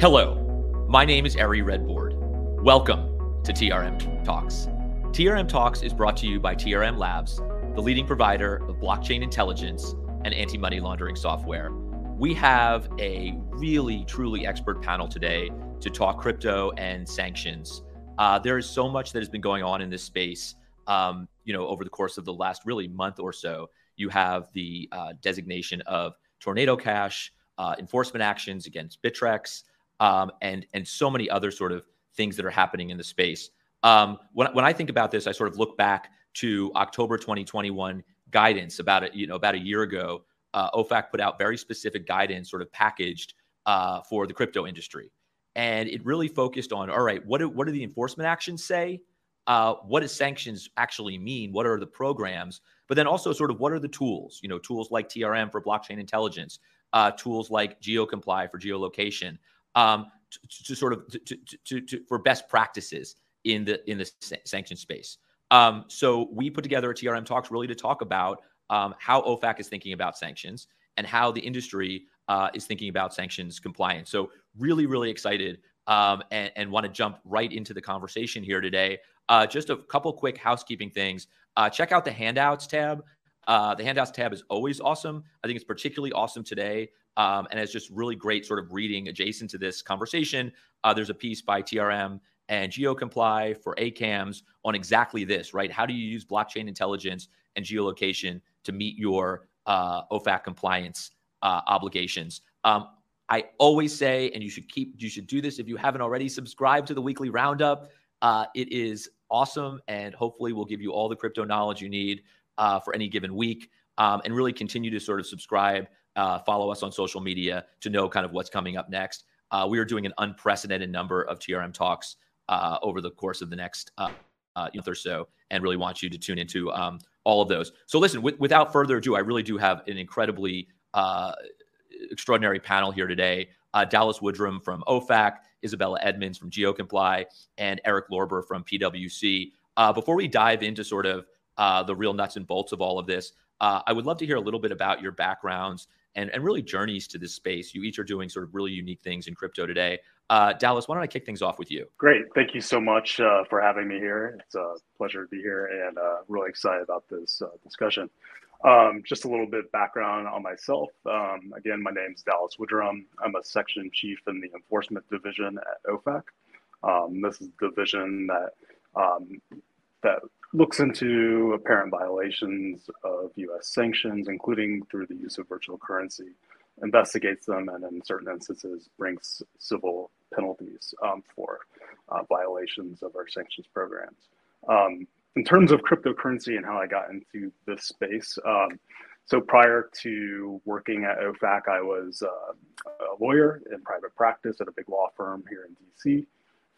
Hello, my name is Ari Redbord. Welcome to TRM Talks. TRM Talks is brought to you by TRM Labs, the leading provider of blockchain intelligence and anti money laundering software. We have a really, truly expert panel today to talk crypto and sanctions. Uh, there is so much that has been going on in this space. Um, you know, over the course of the last really month or so, you have the uh, designation of tornado cash, uh, enforcement actions against Bittrex, um, and and so many other sort of things that are happening in the space. Um, when when I think about this, I sort of look back to October 2021 guidance about it. You know, about a year ago, uh, OFAC put out very specific guidance, sort of packaged uh, for the crypto industry, and it really focused on all right, what do, what do the enforcement actions say? Uh, what does sanctions actually mean? What are the programs? But then also sort of what are the tools? You know, tools like TRM for blockchain intelligence, uh, tools like GeoComply for geolocation, um, to, to, sort of to, to, to, for best practices in the in the sanction space. Um, so we put together a TRM talks really to talk about um, how OFAC is thinking about sanctions and how the industry uh, is thinking about sanctions compliance. So really, really excited um, and, and want to jump right into the conversation here today. Uh, just a couple quick housekeeping things. Uh, check out the handouts tab. Uh, the handouts tab is always awesome. I think it's particularly awesome today um, and it's just really great sort of reading adjacent to this conversation. Uh, there's a piece by TRM and GeoComply for ACAMS on exactly this, right? How do you use blockchain intelligence and geolocation to meet your uh, OFAC compliance uh, obligations? Um, I always say, and you should keep, you should do this if you haven't already. Subscribe to the weekly roundup. Uh, it is awesome, and hopefully, will give you all the crypto knowledge you need uh, for any given week, um, and really continue to sort of subscribe uh, follow us on social media to know kind of what's coming up next. Uh, we are doing an unprecedented number of TRM talks uh, over the course of the next uh, uh, month or so, and really want you to tune into um, all of those. So, listen, without further ado, I really do have an incredibly uh, extraordinary panel here today. Dallas Woodrum from OFAC, Isabella Edmonds from GeoComply, and Eric Lorber from PwC. before we dive into sort of the real nuts and bolts of all of this, I would love to hear a little bit about your backgrounds and, and really journeys to this space. You each are doing sort of really unique things in crypto today. Uh, Dallas, why don't I kick things off with you? Great. Thank you so much uh, for having me here. It's a pleasure to be here and uh, really excited about this uh, discussion. Um, just a little bit background on myself. Um, again, my name is Dallas Woodrum. I'm a section chief in the enforcement division at OFAC. Um, this is the division that um, that looks into apparent violations of US sanctions, including through the use of virtual currency, investigates them, and in certain instances brings civil penalties um, for uh, violations of our sanctions programs. Um, in terms of cryptocurrency and how I got into this space, um, so prior to working at OFAC, I was uh, a lawyer in private practice at a big law firm here in DC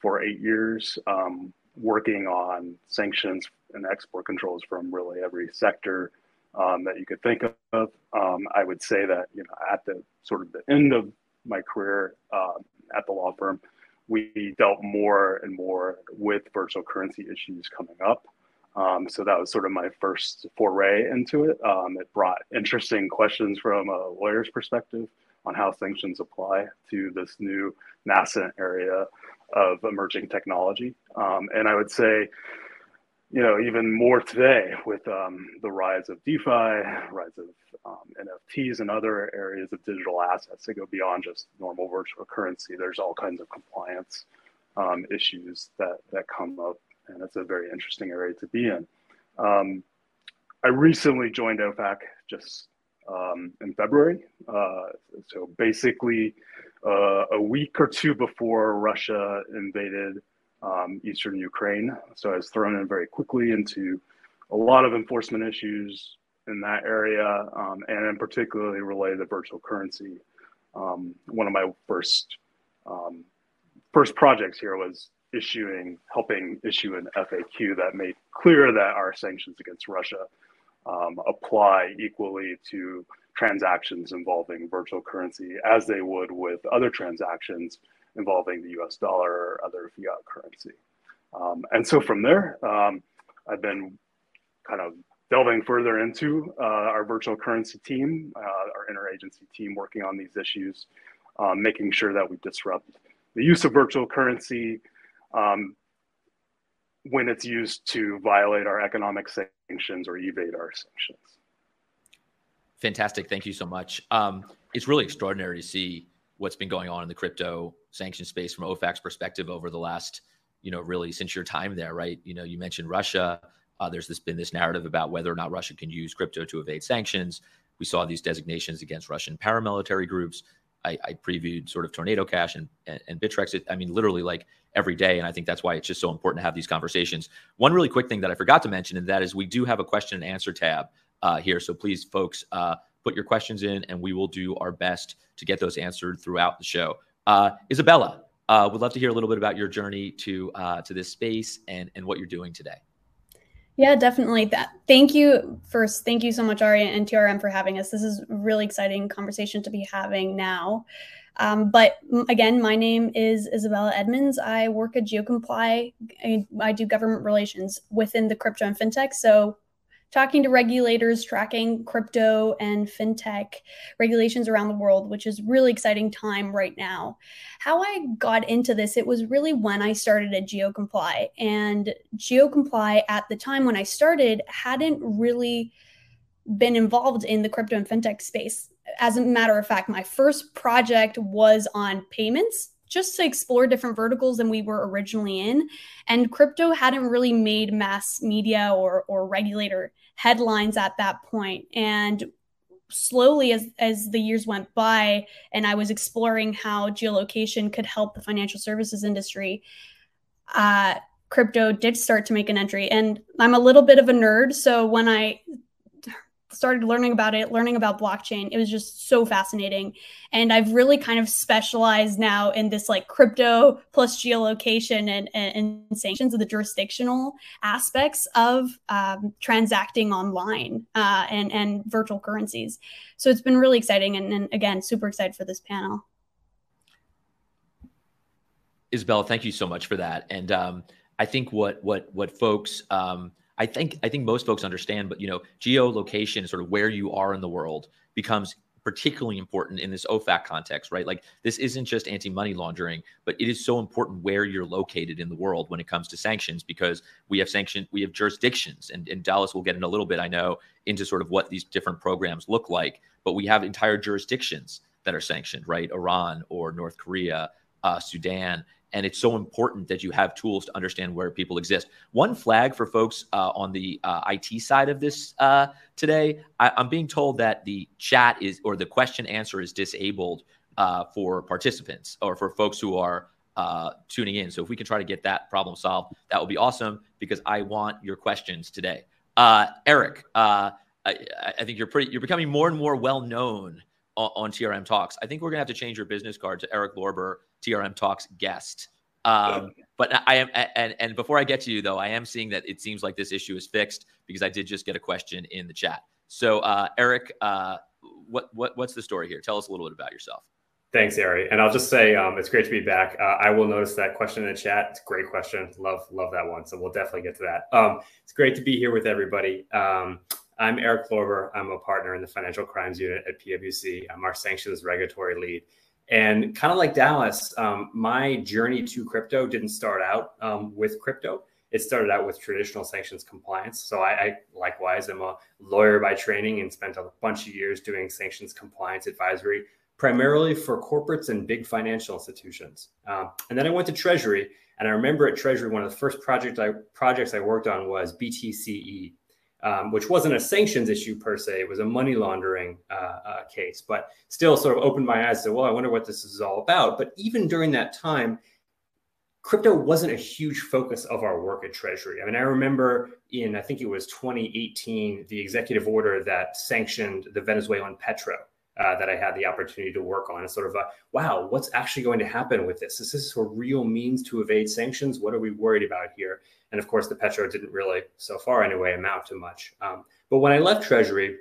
for eight years. Um, working on sanctions and export controls from really every sector um, that you could think of. Um, I would say that you know at the sort of the end of my career uh, at the law firm, we dealt more and more with virtual currency issues coming up. Um, so that was sort of my first foray into it. Um, it brought interesting questions from a lawyer's perspective on how sanctions apply to this new nascent area of emerging technology. Um, and I would say, you know, even more today with um, the rise of DeFi, rise of um, NFTs and other areas of digital assets that go beyond just normal virtual currency. There's all kinds of compliance um, issues that that come up, and it's a very interesting area to be in. Um, I recently joined OFAC just um, in February. Uh, so basically, uh, a week or two before Russia invaded um, eastern Ukraine. So I was thrown in very quickly into a lot of enforcement issues in that area, um, and in particularly related to virtual currency. Um, one of my first um, first projects here was issuing, helping issue an FAQ that made clear that our sanctions against Russia um, apply equally to transactions involving virtual currency as they would with other transactions involving the US dollar or other fiat currency. Um, and so from there, um, I've been kind of delving further into uh, our virtual currency team, uh, our interagency team working on these issues, um, making sure that we disrupt the use of virtual currency um, when it's used to violate our economic sanctions or evade our sanctions. Fantastic. Thank you so much. Um, it's really extraordinary to see what's been going on in the crypto sanction space from OFAC's perspective over the last, you know, really since your time there, right? You know, you mentioned Russia. Uh, there's this been this narrative about whether or not Russia can use crypto to evade sanctions. We saw these designations against Russian paramilitary groups. I, I previewed sort of Tornado Cash and, and, and Bittrex. It, I mean, literally like every day. And I think that's why it's just so important to have these conversations. One really quick thing that I forgot to mention, and that is we do have a question and answer tab uh, here. So please, folks, uh, put your questions in and we will do our best to get those answered throughout the show. Uh, Isabella, uh, would love to hear a little bit about your journey to uh, to this space and and what you're doing today. Yeah, definitely. That. Thank you first. Thank you so much, Ari and TRM, for having us. This is really exciting conversation to be having now. Um, but again, my name is Isabella Edmonds. I work at GeoComply. I, I do government relations within the crypto and fintech. So talking to regulators, tracking crypto and fintech regulations around the world, which is really exciting time right now. How I got into this, it was really when I started at GeoComply. And GeoComply at the time when I started hadn't really been involved in the crypto and fintech space. As a matter of fact, my first project was on payments just to explore different verticals than we were originally in. And crypto hadn't really made mass media or, or regulator headlines at that point. And slowly as as the years went by and I was exploring how geolocation could help the financial services industry, uh, crypto did start to make an entry. And I'm a little bit of a nerd, so when I started learning about it, learning about blockchain. It was just so fascinating. And I've really kind of specialized now in this like crypto plus geolocation and, and, and sanctions of the jurisdictional aspects of um, transacting online uh, and, and virtual currencies. So it's been really exciting. And, and again, super excited for this panel. Isabella, thank you so much for that. And um, I think what what what folks um, I think I think most folks understand, but you know, geolocation, sort of where you are in the world, becomes particularly important in this OFAC context, right? Like this isn't just anti-money laundering, but it is so important where you're located in the world when it comes to sanctions because we have sanctions, we have jurisdictions, and, and Dallas will get in a little bit, I know, into sort of what these different programs look like, but we have entire jurisdictions that are sanctioned, right? Iran or North Korea, uh, Sudan, and it's so important that you have tools to understand where people exist. One flag for folks uh, on the uh, IT side of this uh, today, I, am being told that the chat is or the question answer is disabled uh, for participants or for folks who are uh, tuning in. So if we can try to get that problem solved, that would be awesome because I want your questions today. Uh, Eric, I, I, think you're pretty. You're becoming more and more well known on, on TRM Talks. I think we're gonna have to change your business card to Eric Lorber TRM Talks guest. Um, but I am, and, and before I get to you though, I am seeing that it seems like this issue is fixed because I did just get a question in the chat. So, uh, Eric, uh, what, what, what's the story here? Tell us a little bit about yourself. Thanks, Ari. And I'll just say um, it's great to be back. Uh, I will notice that question in the chat. It's a great question. Love, love that one. So we'll definitely get to that. Um, it's great to be here with everybody. Um, I'm Eric Lorber. I'm a partner in the financial crimes unit at PwC. I'm our sanctions regulatory lead. And kind of like Dallas, um, my journey to crypto didn't start out um, with crypto. It started out with traditional sanctions compliance. So I, I, likewise am a lawyer by training and spent a bunch of years doing sanctions compliance advisory, primarily for corporates and big financial institutions. Um, and then I went to Treasury, and I remember at Treasury one of the first project I, projects I worked on was BTCE, um, which wasn't a sanctions issue per se. It was a money laundering uh, uh, case, but still sort of opened my eyes to, well, I wonder what this is all about. But even during that time, crypto wasn't a huge focus of our work at Treasury. I mean, I remember in, I think it was 2018, the executive order that sanctioned the Venezuelan Petro. Uh, that I had the opportunity to work on. It's sort of a wow, what's actually going to happen with this? Is this a real means to evade sanctions? What are we worried about here? And of course, the Petro didn't really, so far anyway, amount to much. Um, but when I left Treasury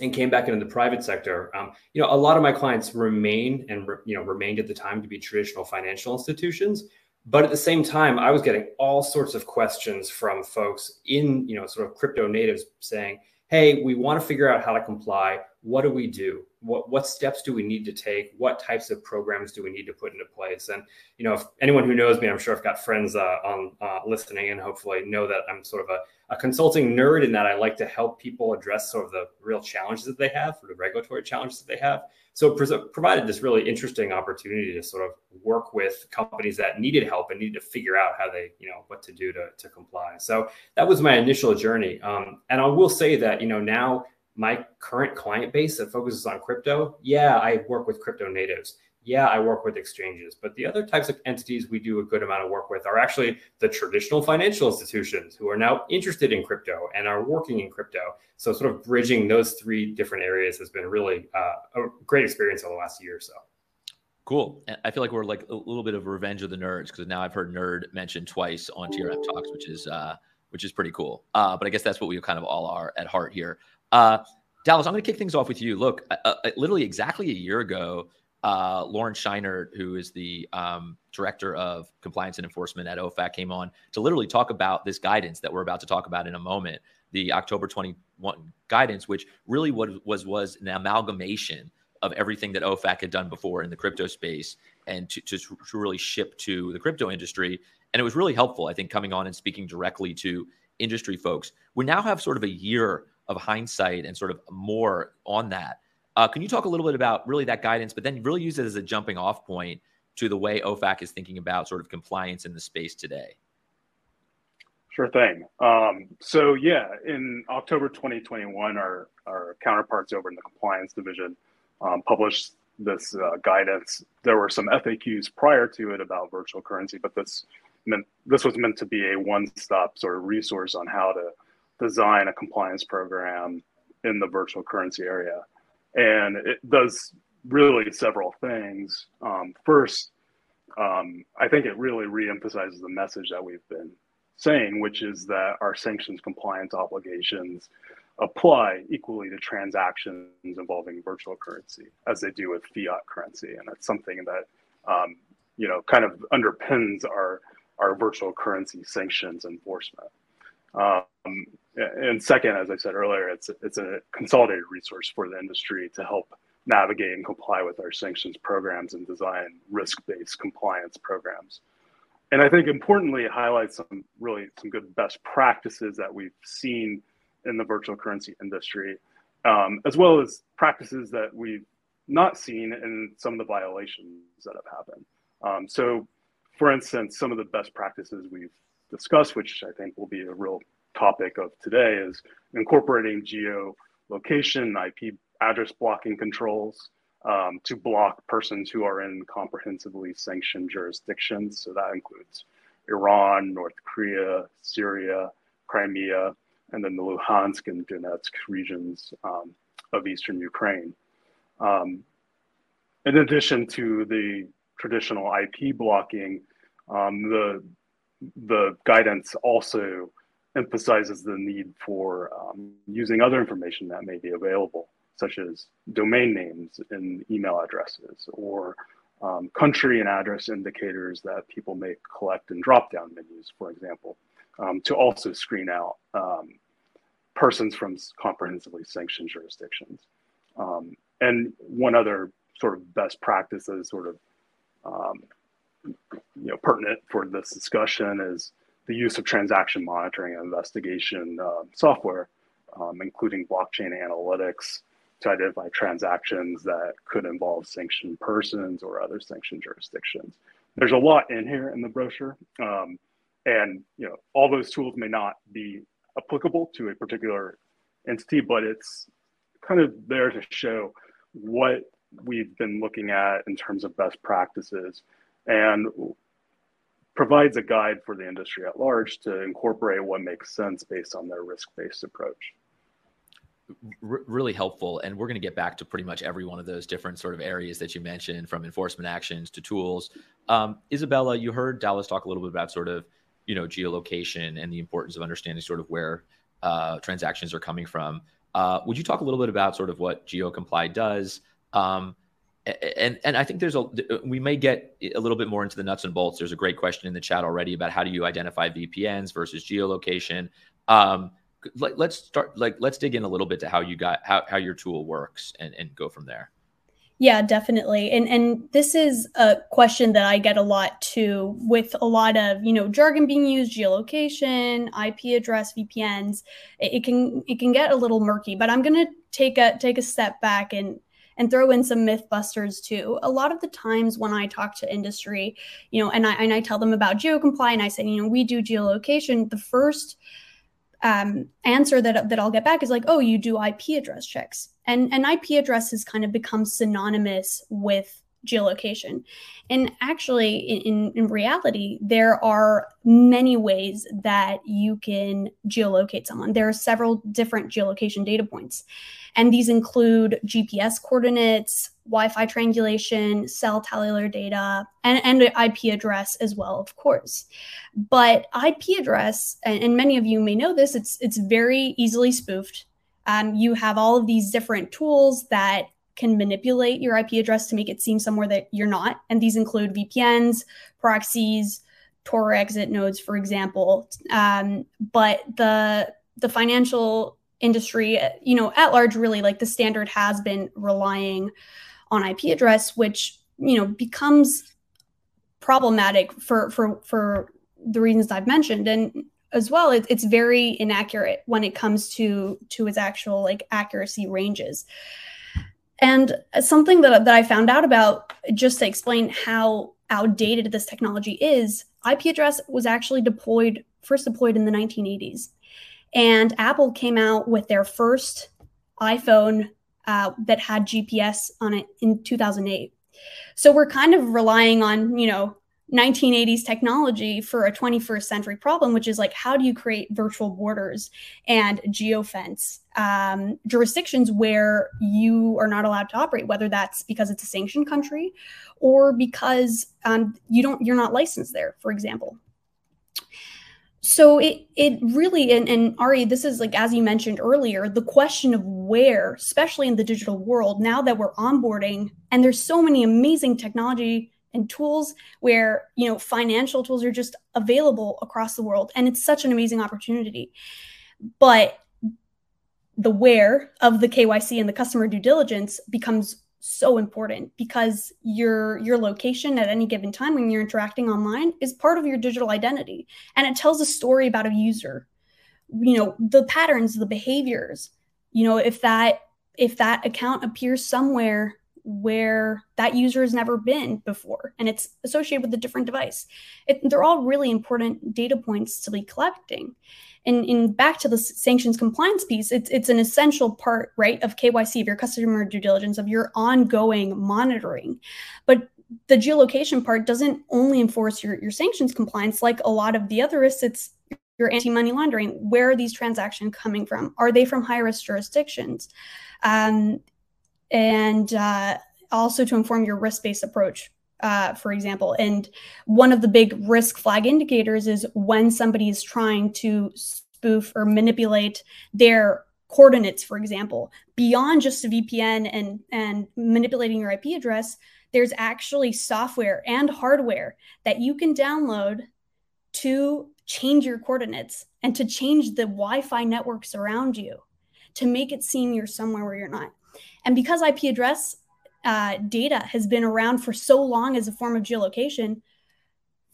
and came back into the private sector, um, you know, a lot of my clients remain and re, you know remained at the time to be traditional financial institutions. But at the same time, I was getting all sorts of questions from folks in you know sort of crypto natives saying, "Hey, we want to figure out how to comply. what do we do? What what steps do we need to take? What types of programs do we need to put into place? And you know, if anyone who knows me, I'm sure I've got friends uh, on uh, listening, and hopefully know that I'm sort of a, a consulting nerd in that I like to help people address sort of the real challenges that they have, or the regulatory challenges that they have. So it provided this really interesting opportunity to sort of work with companies that needed help and needed to figure out how they, you know, what to do to, to comply. So that was my initial journey. Um, and I will say that, you know, now my current client base that focuses on crypto, yeah, I work with crypto natives. Yeah, I work with exchanges, but the other types of entities we do a good amount of work with are actually the traditional financial institutions who are now interested in crypto and are working in crypto. So, sort of bridging those three different areas has been really uh, a great experience over the last year or so. Cool. I feel like we're like a little bit of revenge of the nerds because now I've heard nerd mentioned twice on TRM talks, which is uh, which is pretty cool. Uh, but I guess that's what we kind of all are at heart here. Uh, Dallas, I'm going to kick things off with you. Look, uh, uh, literally exactly a year ago, uh, Lauren Scheinert, who is the um, director of compliance and enforcement at OFAC, came on to literally talk about this guidance that we're about to talk about in a moment, the October 21 guidance, which really was was, was an amalgamation of everything that OFAC had done before in the crypto space and to, to really ship to the crypto industry. And it was really helpful, I think, coming on and speaking directly to industry folks. We now have sort of a year of hindsight and sort of more on that. Uh, can you talk a little bit about really that guidance, but then really use it as a jumping off point to the way OFAC is thinking about sort of compliance in the space today? Sure thing. Um, so yeah, in October 2021, our, our counterparts over in the compliance division um, published this uh, guidance. There were some FAQs prior to it about virtual currency, but this meant this was meant to be a one-stop sort of resource on how to design a compliance program in the virtual currency area. And it does really several things. Um, first, um, I think it really reemphasizes the message that we've been saying, which is that our sanctions compliance obligations apply equally to transactions involving virtual currency as they do with fiat currency. And that's something that, um, you know, kind of underpins our, our virtual currency sanctions enforcement. Um, and second, as I said earlier, it's it's a consolidated resource for the industry to help navigate and comply with our sanctions programs and design risk-based compliance programs. And I think importantly, it highlights some really some good best practices that we've seen in the virtual currency industry, um, as well as practices that we've not seen in some of the violations that have happened. Um, so, for instance, some of the best practices we've discussed, which I think will be a real topic of today, is incorporating geolocation, IP address blocking controls um, to block persons who are in comprehensively sanctioned jurisdictions. So that includes Iran, North Korea, Syria, Crimea, and then the Luhansk and Donetsk regions um, of eastern Ukraine. Um, in addition to the traditional IP blocking, um, the the guidance also emphasizes the need for um, using other information that may be available, such as domain names and email addresses, or um, country and address indicators that people may collect in drop-down menus, for example, um, to also screen out um, persons from comprehensively sanctioned jurisdictions. Um, and one other sort of best practice that is sort of um, you know pertinent for this discussion is the use of transaction monitoring and investigation uh, software, um, including blockchain analytics to identify transactions that could involve sanctioned persons or other sanctioned jurisdictions. There's a lot in here in the brochure, um, and you know all those tools may not be applicable to a particular entity, but it's kind of there to show what we've been looking at in terms of best practices and provides a guide for the industry at large to incorporate what makes sense based on their risk-based approach. R- really helpful, and we're going to get back to pretty much every one of those different sort of areas that you mentioned, from enforcement actions to tools. Um, Isabella, you heard Dallas talk a little bit about sort of you know geolocation and the importance of understanding sort of where uh, transactions are coming from. Uh, would you talk a little bit about sort of what GeoComply does? Um, and and I think there's a we may get a little bit more into the nuts and bolts. There's a great question in the chat already about how do you identify VPNs versus geolocation. Um, let, us start like let's dig in a little bit to how you got how, how your tool works and, and go from there. Yeah, definitely. And and this is a question that I get a lot too with a lot of, you know, jargon being used, geolocation, IP address, VPNs. It, it can it can get a little murky, but I'm going to take a take a step back and and throw in some mythbusters too. A lot of the times when I talk to industry, you know, and I and I tell them about GeoComply and I say, you know, we do geolocation, the first um, answer that that I'll get back is like, oh, you do IP address checks, and and IP address has kind of become synonymous with geolocation. And actually, in, in reality, there are many ways that you can geolocate someone. There are several different geolocation data points. And these include GPS coordinates, Wi Fi triangulation, cell cellular data, and, and IP address as well, of course. But IP address, and, and many of you may know this, it's, it's very easily spoofed. Um, you have all of these different tools that can manipulate your IP address to make it seem somewhere that you're not. And these include VPNs, proxies, Tor exit nodes, for example. Um, but the the financial industry, you know, at large, really like the standard has been relying on IP address, which you know becomes problematic for for for the reasons I've mentioned, and as well, it, it's very inaccurate when it comes to to its actual like accuracy ranges. And something that, that I found out about, just to explain how outdated this technology is, IP address was actually deployed, first deployed in the 1980s. And Apple came out with their first iPhone uh, that had GPS on it in 2008. So we're kind of relying on, you know, 1980s technology for a 21st century problem, which is like, how do you create virtual borders and geofence um, jurisdictions where you are not allowed to operate, whether that's because it's a sanctioned country or because um, you don't, you're not licensed there, for example. So it it really and, and Ari, this is like as you mentioned earlier, the question of where, especially in the digital world, now that we're onboarding, and there's so many amazing technology and tools where you know financial tools are just available across the world, and it's such an amazing opportunity. But the where of the KYC and the customer due diligence becomes so important because your your location at any given time when you're interacting online is part of your digital identity and it tells a story about a user you know the patterns the behaviors you know if that if that account appears somewhere where that user has never been before and it's associated with a different device it, they're all really important data points to be collecting and in back to the sanctions compliance piece, it's it's an essential part, right, of KYC, of your customer due diligence, of your ongoing monitoring. But the geolocation part doesn't only enforce your, your sanctions compliance like a lot of the other risks, it's your anti-money laundering. Where are these transactions coming from? Are they from high-risk jurisdictions? Um, and uh, also to inform your risk-based approach uh, for example. And one of the big risk flag indicators is when somebody is trying to spoof or manipulate their coordinates, for example, beyond just a VPN and, and manipulating your IP address, there's actually software and hardware that you can download to change your coordinates and to change the Wi Fi networks around you to make it seem you're somewhere where you're not. And because IP address uh, data has been around for so long as a form of geolocation,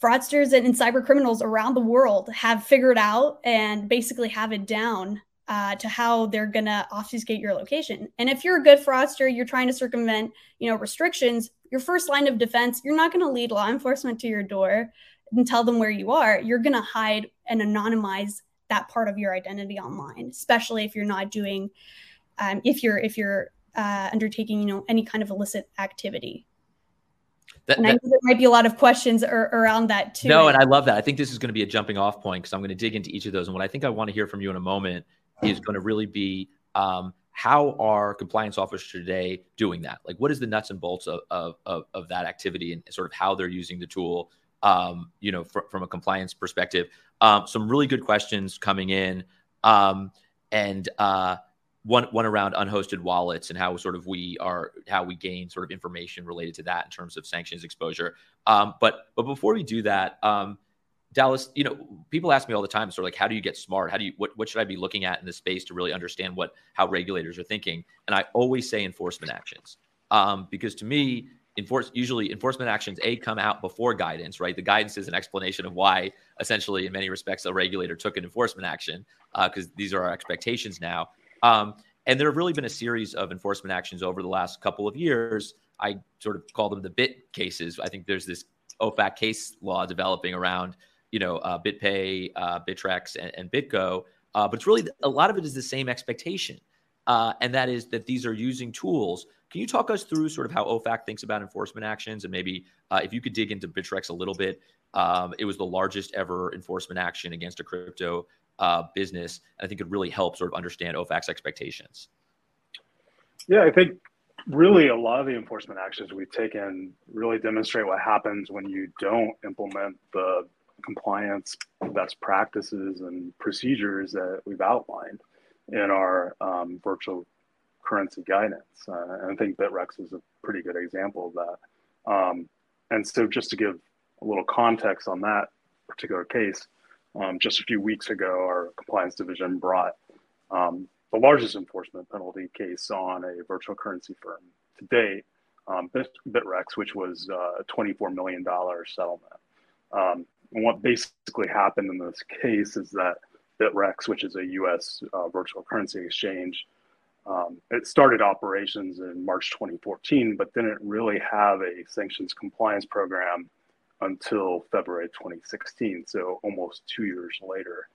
fraudsters and, and cyber criminals around the world have figured out and basically have it down uh, to how they're gonna obfuscate your location. And if you're a good fraudster, you're trying to circumvent, you know, restrictions. Your first line of defense, you're not gonna lead law enforcement to your door and tell them where you are. You're gonna hide and anonymize that part of your identity online, especially if you're not doing, um, if you're if you're uh, undertaking, you know, any kind of illicit activity. That, and I know there might be a lot of questions ar- around that too. No, and I love that. I think this is going to be a jumping off point because I'm going to dig into each of those. And what I think I want to hear from you in a moment is going to really be um, how are compliance officers today doing that? Like, what is the nuts and bolts of, of, of, of that activity and sort of how they're using the tool, um, you know, fr- from a compliance perspective? Um, some really good questions coming in. Um, and, uh, one one around unhosted wallets and how sort of we are how we gain sort of information related to that in terms of sanctions exposure. Um, but but before we do that, um, Dallas, you know, people ask me all the time, sort of like, how do you get smart? How do you, what, what should I be looking at in the space to really understand what, how regulators are thinking? And I always say enforcement actions, um, because to me, enforce usually enforcement actions a come out before guidance, right? The guidance is an explanation of why, essentially, in many respects, a regulator took an enforcement action because uh, these are our expectations now. Um, and there have really been a series of enforcement actions over the last couple of years. I sort of call them the bit cases. I think there's this OFAC case law developing around you know, uh, BitPay, uh, Bittrex, and, and BitGo. Uh, but it's really a lot of it is the same expectation, uh, and that is that these are using tools. Can you talk us through sort of how OFAC thinks about enforcement actions, and maybe uh, if you could dig into Bittrex a little bit? Um, it was the largest ever enforcement action against a crypto uh, business, I think it really helps sort of understand OFAC's expectations. Yeah, I think really a lot of the enforcement actions we've taken really demonstrate what happens when you don't implement the compliance best practices and procedures that we've outlined in our um, virtual currency guidance. Uh, and I think Bittrex is a pretty good example of that. Um, and so, just to give a little context on that particular case, um, just a few weeks ago, our compliance division brought um, the largest enforcement penalty case on a virtual currency firm to date, um, Bittrex, which was uh, a $24 million settlement. Um, and what basically happened in this case is that Bittrex, which is a US uh, virtual currency exchange, um, it started operations in March 2014, but didn't really have a sanctions compliance program until February 2016, so almost two years later.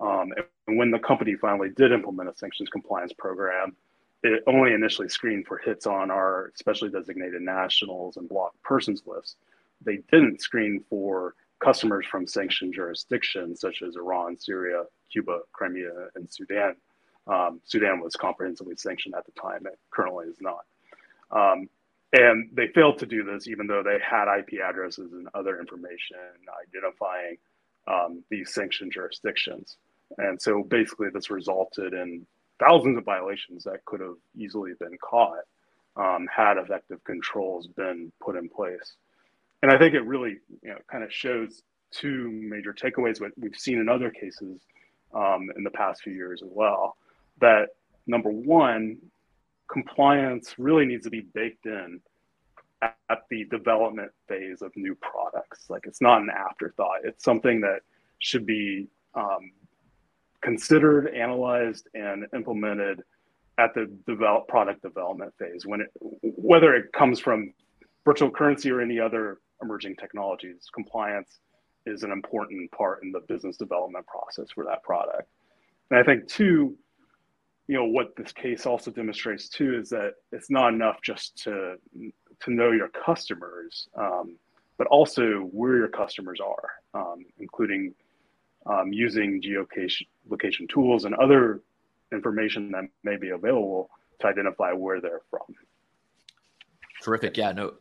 Um, and when the company finally did implement a sanctions compliance program, it only initially screened for hits on our specially designated nationals and blocked persons lists. They didn't screen for customers from sanctioned jurisdictions such as Iran, Syria, Cuba, Crimea, and Sudan. Um, Sudan was comprehensively sanctioned at the time. It currently is not. Um, and they failed to do this even though they had IP addresses and other information identifying um, these sanctioned jurisdictions. And so basically, this resulted in thousands of violations that could have easily been caught um, had effective controls been put in place and I think it really you know kind of shows two major takeaways what we've seen in other cases um, in the past few years as well. That number one, compliance really needs to be baked in at, at the development phase of new products. Like it's not an afterthought. It's something that should be um, considered, analyzed, and implemented at the develop product development phase when it whether it comes from virtual currency or any other emerging technologies, compliance is an important part in the business development process for that product. And I think two, you know, what this case also demonstrates too is that it's not enough just to to know your customers, um, but also where your customers are, um, including um, using geolocation location tools and other information that may be available to identify where they're from. Terrific. Yeah. No.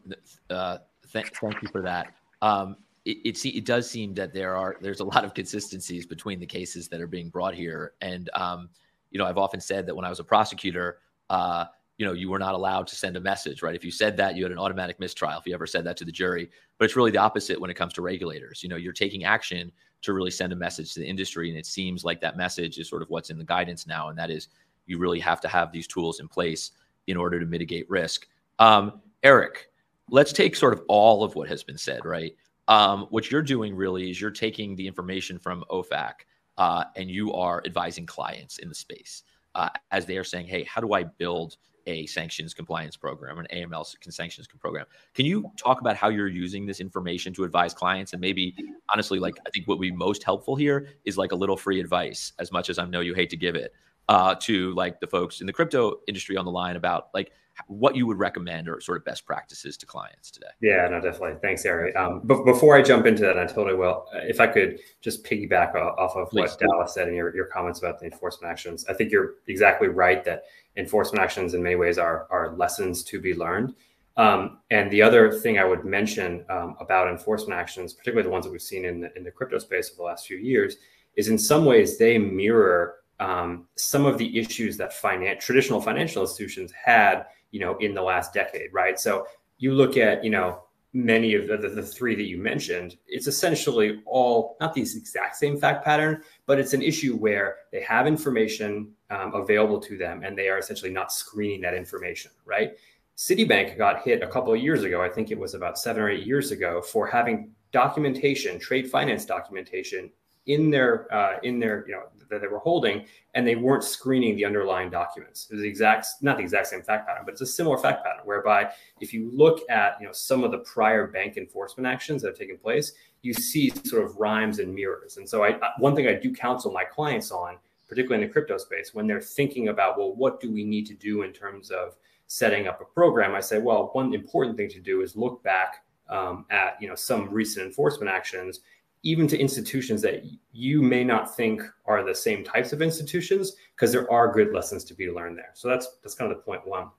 Uh, Th- thank you for that. Um, it, it, it, does seem that there are there's a lot of consistencies between the cases that are being brought here, and um, you know I've often said that when I was a prosecutor, uh, you know you were not allowed to send a message, right? If you said that, you had an automatic mistrial if you ever said that to the jury. But it's really the opposite when it comes to regulators. You know, you're taking action to really send a message to the industry, and it seems like that message is sort of what's in the guidance now, and that is you really have to have these tools in place in order to mitigate risk. Um, Eric, let's take sort of all of what has been said, right? Um, what you're doing really is you're taking the information from OFAC uh, and you are advising clients in the space uh, as they are saying, hey, how do I build a sanctions compliance program, an AML sanctions program? Can you talk about how you're using this information to advise clients? And maybe, honestly, like I think what would be most helpful here is like a little free advice, as much as I know you hate to give it, uh, to like the folks in the crypto industry on the line about like what you would recommend or sort of best practices to clients today. Yeah, no, definitely. Thanks, Eric. Um, but before I jump into that, I totally will. Uh, if I could just piggyback off of Please. what Dallas said in your, your comments about the enforcement actions, I think you're exactly right that enforcement actions in many ways are, are lessons to be learned. Um, and the other thing I would mention um, about enforcement actions, particularly the ones that we've seen in the, in the crypto space over the last few years, is in some ways they mirror um, some of the issues that finan- traditional financial institutions had you know, in the last decade, right? So you look at, you know, many of the, the, three that you mentioned, it's essentially all not the exact same fact pattern, but it's an issue where they have information um, available to them and they are essentially not screening that information, right? Citibank got hit a couple of years ago, I think it was about seven or eight years ago, for having documentation, trade finance documentation in their uh, in their you know that they were holding, and they weren't screening the underlying documents. It was the exact not the exact same fact pattern, but it's a similar fact pattern whereby if you look at you know some of the prior bank enforcement actions that have taken place, you see sort of rhymes and mirrors. And so I one thing I do counsel my clients on, particularly in the crypto space, when they're thinking about well, what do we need to do in terms of setting up a program, I say, well, one important thing to do is look back um, at you know some recent enforcement actions even to institutions that you may not think are the same types of institutions, because there are good lessons to be learned there. So that's that's kind of the point one.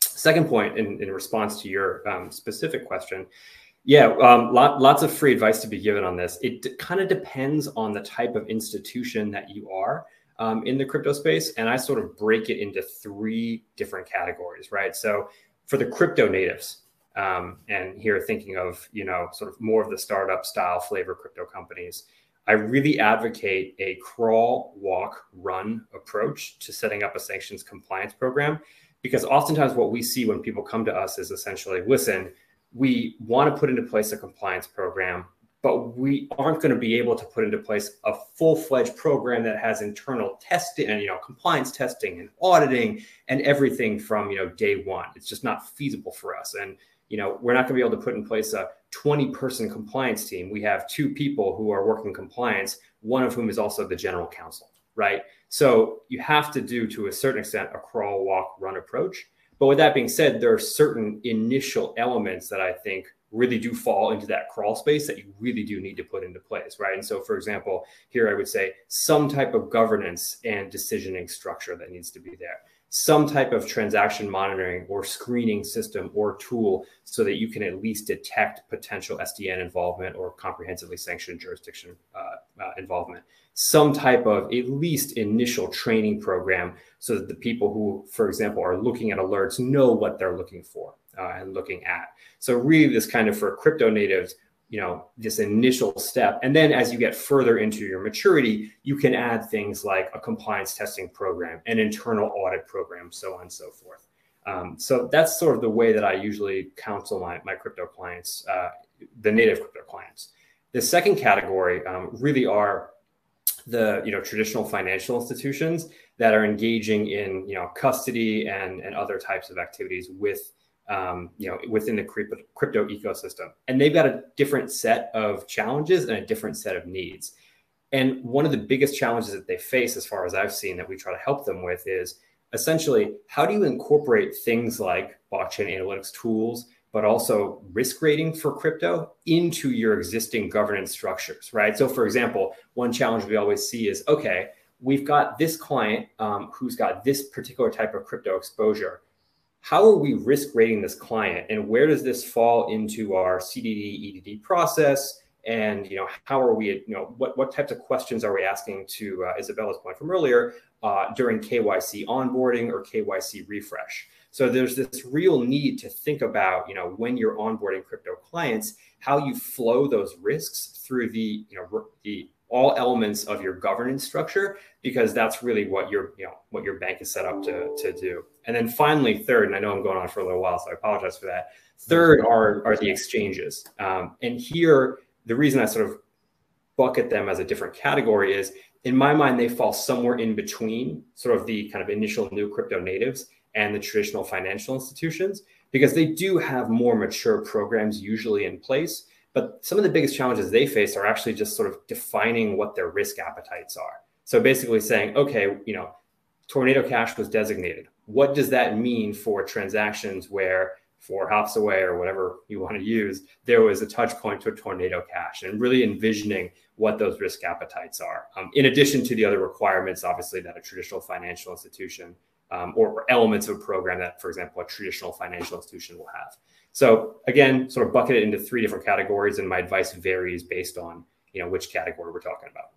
Second point, in, in response to your um, specific question, yeah, um, lot, lots of free advice to be given on this. It d- kind of depends on the type of institution that you are um, in the crypto space, and I sort of break it into three different categories, right? So for the crypto natives, um, and here thinking of you know sort of more of the startup style flavor crypto companies i really advocate a crawl walk run approach to setting up a sanctions compliance program. Because oftentimes what we see when people come to us is essentially listen we want to put into place a compliance program but we aren't going to be able to put into place a full-fledged program that has internal testing and you know compliance testing and auditing and everything from you know day one. It's just not feasible for us. And you know, we're not going to be able to put in place a 20 person compliance team. We have two people who are working compliance, one of whom is also the general counsel, right? So you have to do to a certain extent a crawl, walk, run approach. But with that being said, there are certain initial elements that I think really do fall into that crawl space that you really do need to put into place, right? And so, for example, here I would say some type of governance and decisioning structure that needs to be there some type of transaction monitoring or screening system or tool so that you can at least detect potential SDN involvement or comprehensively sanctioned jurisdiction uh, uh, involvement. Some type of at least initial training program so that the people who, for example, are looking at alerts know what they're looking for uh, and looking at. So, really, this kind of for crypto natives, you know this initial step. And then as you get further into your maturity you can add things like a compliance testing program an internal audit program so on and so forth. Um, so that's sort of the way that i usually counsel my, my crypto clients uh, the native crypto clients. The second category um, really are the you know traditional financial institutions that are engaging in you know custody and and other types of activities with um, you know, within the crypto, ecosystem. And they've got a different set of challenges and a different set of needs. And one of the biggest challenges that they face, as far as I've seen, that we try to help them with is essentially how do you incorporate things like blockchain analytics tools, but also risk rating for crypto into your existing governance structures, right? So, for example, one challenge we always see is okay, we've got this client um, who's got this particular type of crypto exposure how are we risk rating this client and where does this fall into our CDD EDD process? And you know, how are we? You know, what what types of questions are we asking to uh, Isabella's point from earlier uh, during KYC onboarding or KYC refresh? So there's this real need to think about, you know, when you're onboarding crypto clients, how you flow those risks through the, you know, the all elements of your governance structure because that's really what your you know what your bank is set up to to do and then finally third and i know i'm going on for a little while so i apologize for that third are are the exchanges um, and here the reason i sort of bucket them as a different category is in my mind they fall somewhere in between sort of the kind of initial new crypto natives and the traditional financial institutions because they do have more mature programs usually in place but some of the biggest challenges they face are actually just sort of defining what their risk appetites are. So basically saying, okay, you know, tornado cash was designated. What does that mean for transactions where for hops away or whatever you want to use, there was a touch point to a tornado cash and really envisioning what those risk appetites are. Um, in addition to the other requirements, obviously, that a traditional financial institution um, or, or elements of a program that, for example, a traditional financial institution will have. So again, sort of bucket it into three different categories, and my advice varies based on you know which category we're talking about.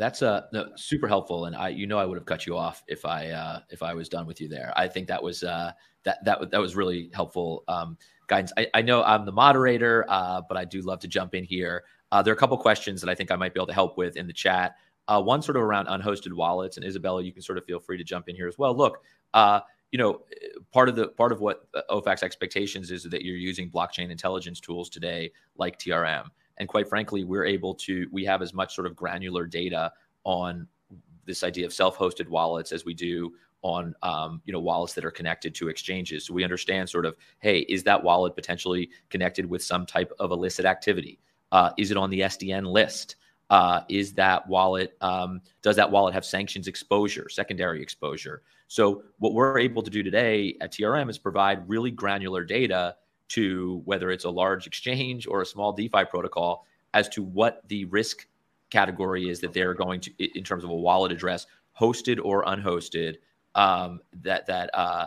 That's uh, no, super helpful, and I, you know, I would have cut you off if I uh, if I was done with you there. I think that was uh, that that that was really helpful um, guidance. I, I know I'm the moderator, uh, but I do love to jump in here. Uh, there are a couple questions that I think I might be able to help with in the chat. Uh, one sort of around unhosted wallets, and Isabella, you can sort of feel free to jump in here as well. Look, uh, you know, part of the part of what OFAC's expectations is that you're using blockchain intelligence tools today, like TRM and quite frankly, we're able to, we have as much sort of granular data on this idea of self-hosted wallets as we do on um, you know wallets that are connected to exchanges. So we understand sort of, hey, is that wallet potentially connected with some type of illicit activity? Uh, is it on the SDN list? Uh, is that wallet um, does that wallet have sanctions exposure, secondary exposure? So what we're able to do today at TRM is provide really granular data to whether it's a large exchange or a small DeFi protocol as to what the risk category is that they're going to, in terms of a wallet address, hosted or unhosted, um, that that uh,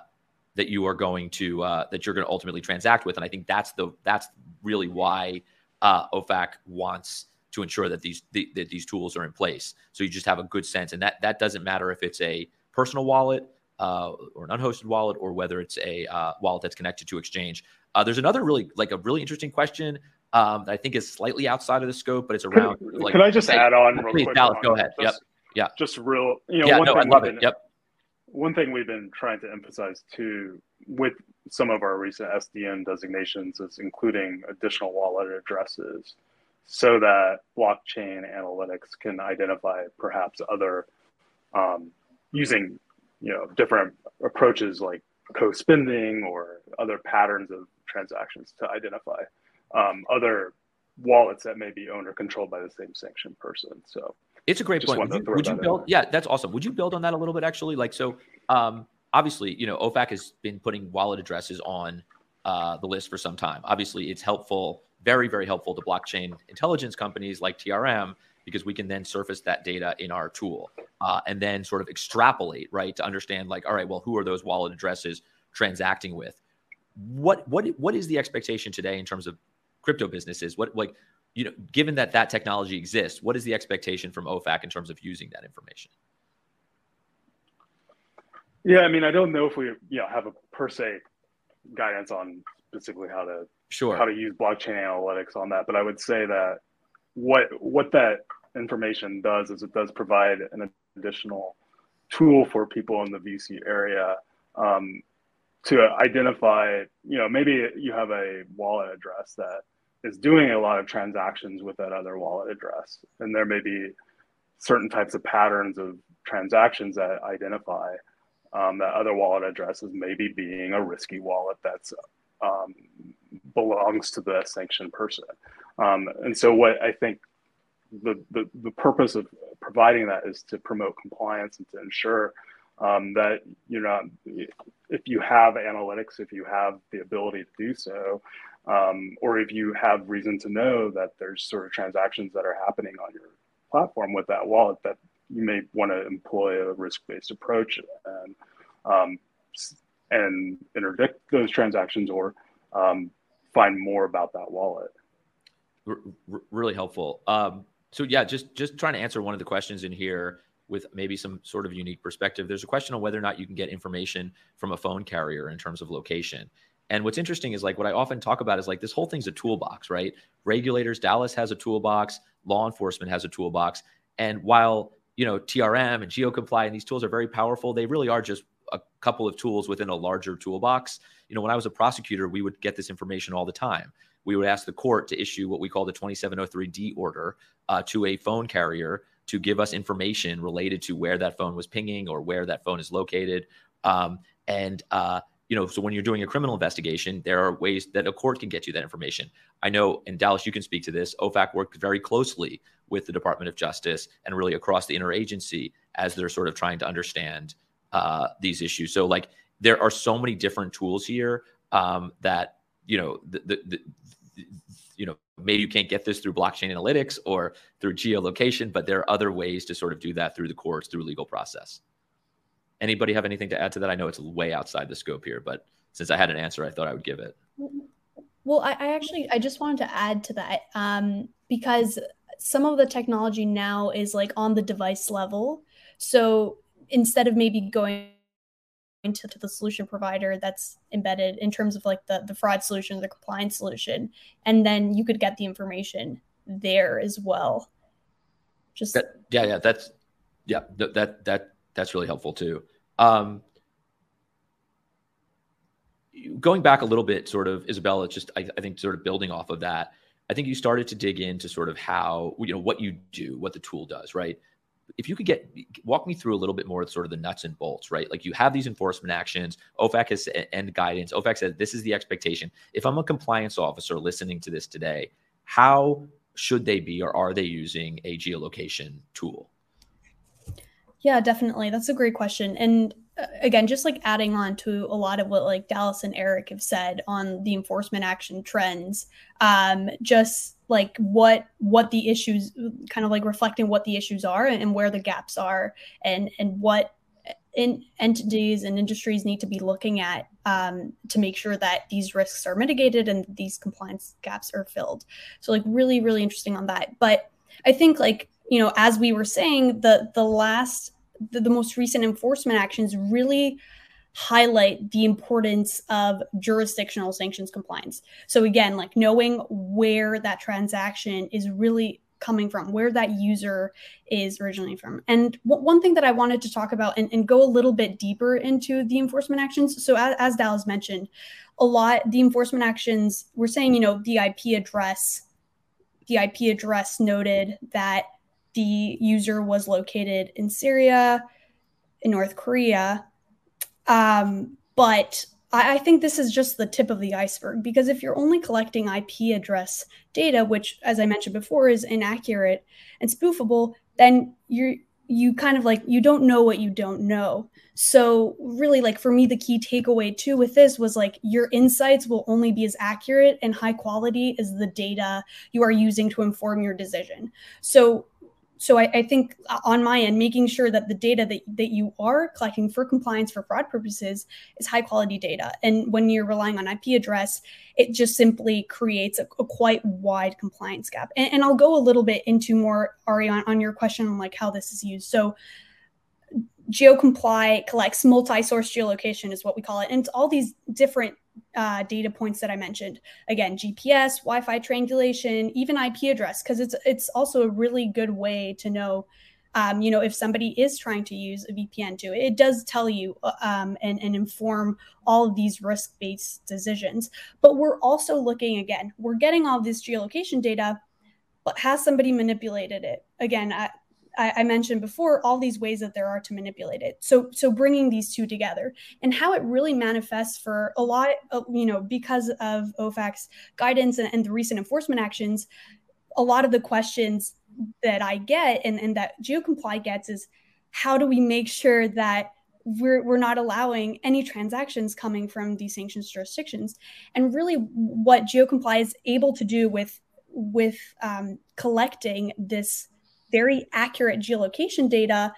that you are going to uh, that you're going to ultimately transact with. And I think that's the that's really why uh, OFAC wants to ensure that these the, that these tools are in place. So you just have a good sense, and that that doesn't matter if it's a personal wallet uh, or an unhosted wallet or whether it's a uh, wallet that's connected to exchange. Uh, there's another really like a really interesting question um, that I think is slightly outside of the scope, but it's around. Can, like, can I just add on real please, quick? Dallas, go ahead. Just, yep. Yeah. Just real. You know, yeah. one No, thing I love been, it. Yep. One thing we've been trying to emphasize too with some of our recent SDN designations is including additional wallet addresses so that blockchain analytics can identify perhaps other um, using you know different approaches like co-spending or other patterns of transactions to identify um, other wallets that may be owned or controlled by the same sanctioned person. So it's a great point. Would you, would you build? Yeah, that's awesome. Would you build on that a little bit actually? Like so, um, obviously, you know, OFAC has been putting wallet addresses on uh, the list for some time. Obviously, it's helpful, very very helpful to blockchain intelligence companies like TRM because we can then surface that data in our tool uh, and then sort of extrapolate, right, to understand like, all right, well, who are those wallet addresses transacting with? What what what is the expectation today in terms of crypto businesses? What like you know, given that that technology exists, what is the expectation from OFAC in terms of using that information? Yeah, I mean, I don't know if we you know have a per se guidance on specifically how to sure how to use blockchain analytics on that, but I would say that what what that information does is it does provide an additional tool for people in the VC area um, to identify, you know, maybe you have a wallet address that is doing a lot of transactions with that other wallet address, and there may be certain types of patterns of transactions that identify um, that other wallet address addresses maybe being a risky wallet that's um, belongs to the sanctioned person. Um, and so what I think the, the, the purpose of providing that is to promote compliance and to ensure um, that you know if you have analytics, if you have the ability to do so, um, or if you have reason to know that there's sort of transactions that are happening on your platform with that wallet, that you may want to employ a risk-based approach and um, and interdict those transactions or um, find more about that wallet. R- really helpful. Um, so yeah, just just trying to answer one of the questions in here with maybe some sort of unique perspective. There's a question on whether or not you can get information from a phone carrier in terms of location. And what's interesting is like what I often talk about is like this whole thing's a toolbox, right? Regulators, Dallas has a toolbox, law enforcement has a toolbox. And while, you know, TRM and GeoComply and these tools are very powerful, they really are just a couple of tools within a larger toolbox. You know, when I was a prosecutor, we would get this information all the time. We would ask the court to issue what we call the 2703D order uh, to a phone carrier to give us information related to where that phone was pinging or where that phone is located. Um, and uh, you know, so when you're doing a criminal investigation, there are ways that a court can get you that information. I know, in Dallas, you can speak to this. OFAC worked very closely with the Department of Justice and really across the interagency as they're sort of trying to understand uh, these issues. So, like, there are so many different tools here um, that you know the, the, the you know maybe you can't get this through blockchain analytics or through geolocation but there are other ways to sort of do that through the courts through legal process. Anybody have anything to add to that? I know it's way outside the scope here but since i had an answer i thought i would give it. Well i, I actually i just wanted to add to that um, because some of the technology now is like on the device level. So instead of maybe going to, to the solution provider that's embedded in terms of like the, the fraud solution, the compliance solution, and then you could get the information there as well. Just that, yeah, yeah, that's yeah, that that that that's really helpful too. Um, going back a little bit, sort of, Isabella, just I, I, think sort of building off of that, I think you started to dig into sort of how you know what you do, what the tool does, right? If you could get walk me through a little bit more of sort of the nuts and bolts, right? Like you have these enforcement actions, OFAC has and guidance. OFAC says this is the expectation. If I'm a compliance officer listening to this today, how should they be or are they using a geolocation tool? Yeah, definitely. That's a great question. And uh, again, just like adding on to a lot of what like Dallas and Eric have said on the enforcement action trends, um, just like what what the issues, kind of like reflecting what the issues are and where the gaps are, and and what in entities and industries need to be looking at um, to make sure that these risks are mitigated and these compliance gaps are filled. So like really really interesting on that. But I think like you know as we were saying the the last the, the most recent enforcement actions really highlight the importance of jurisdictional sanctions compliance. So again, like knowing where that transaction is really coming from, where that user is originally from. And w- one thing that I wanted to talk about and, and, go a little bit deeper into the enforcement actions. So as, as Dallas mentioned, a lot the enforcement actions we're saying, you know, the IP address, the IP address noted that the user was located in Syria, in North Korea. Um, but I, I think this is just the tip of the iceberg because if you're only collecting IP address data, which, as I mentioned before, is inaccurate and spoofable, then you're you kind of like you don't know what you don't know. So really like for me the key takeaway too with this was like your insights will only be as accurate and high quality as the data you are using to inform your decision. So so I, I, think uh, on my end, making sure that the data that, that you are collecting for compliance for fraud purposes is high quality data. And when you're relying on IP address, it just simply creates a, a quite wide compliance gap. And, and, I'll go a little bit into more, Ari, on, on your question on like how this is used. So GeoComply collects multi-source geolocation is what we call it. And it's all these different uh, data points that I mentioned. Again, GPS, Wi-Fi triangulation, even IP address, because it's it's also a really good way to know, um, you know, if somebody is trying to use a VPN too. It does tell you uh, um, and, and inform all of these risk-based decisions. But we're also looking again. We're getting all this geolocation data, but has somebody manipulated it? Again, I, I, mentioned before all these ways that there are to manipulate it. So so bringing these two together and how it really manifests for a lot, of, you know, because of OFAC's guidance and, and the recent enforcement actions, a lot of the questions that I get and, and that GeoComply gets is how do we make sure that we're, we're not allowing any transactions coming from these sanctions jurisdictions and really what GeoComply is able to do with with um, collecting this very accurate geolocation data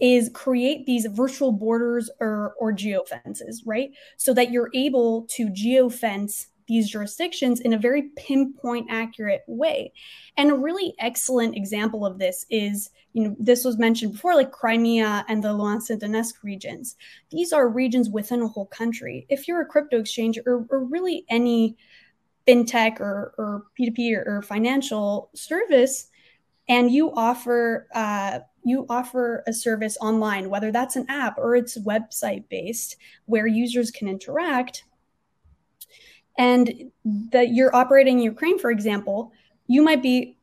is create these virtual borders or, or geofences, right? So that you're able to geofence these jurisdictions in a very pinpoint accurate way. And a really excellent example of this is, you know, this was mentioned before, like Crimea and the Luhansk Donetsk regions. These are regions within a whole country. If you're a crypto exchange or, or really any fintech or, or P2P or, or financial service, and you offer uh, you offer a service online, whether that's an app or it's website based, where users can interact, and that you're operating in Ukraine, for example, you might be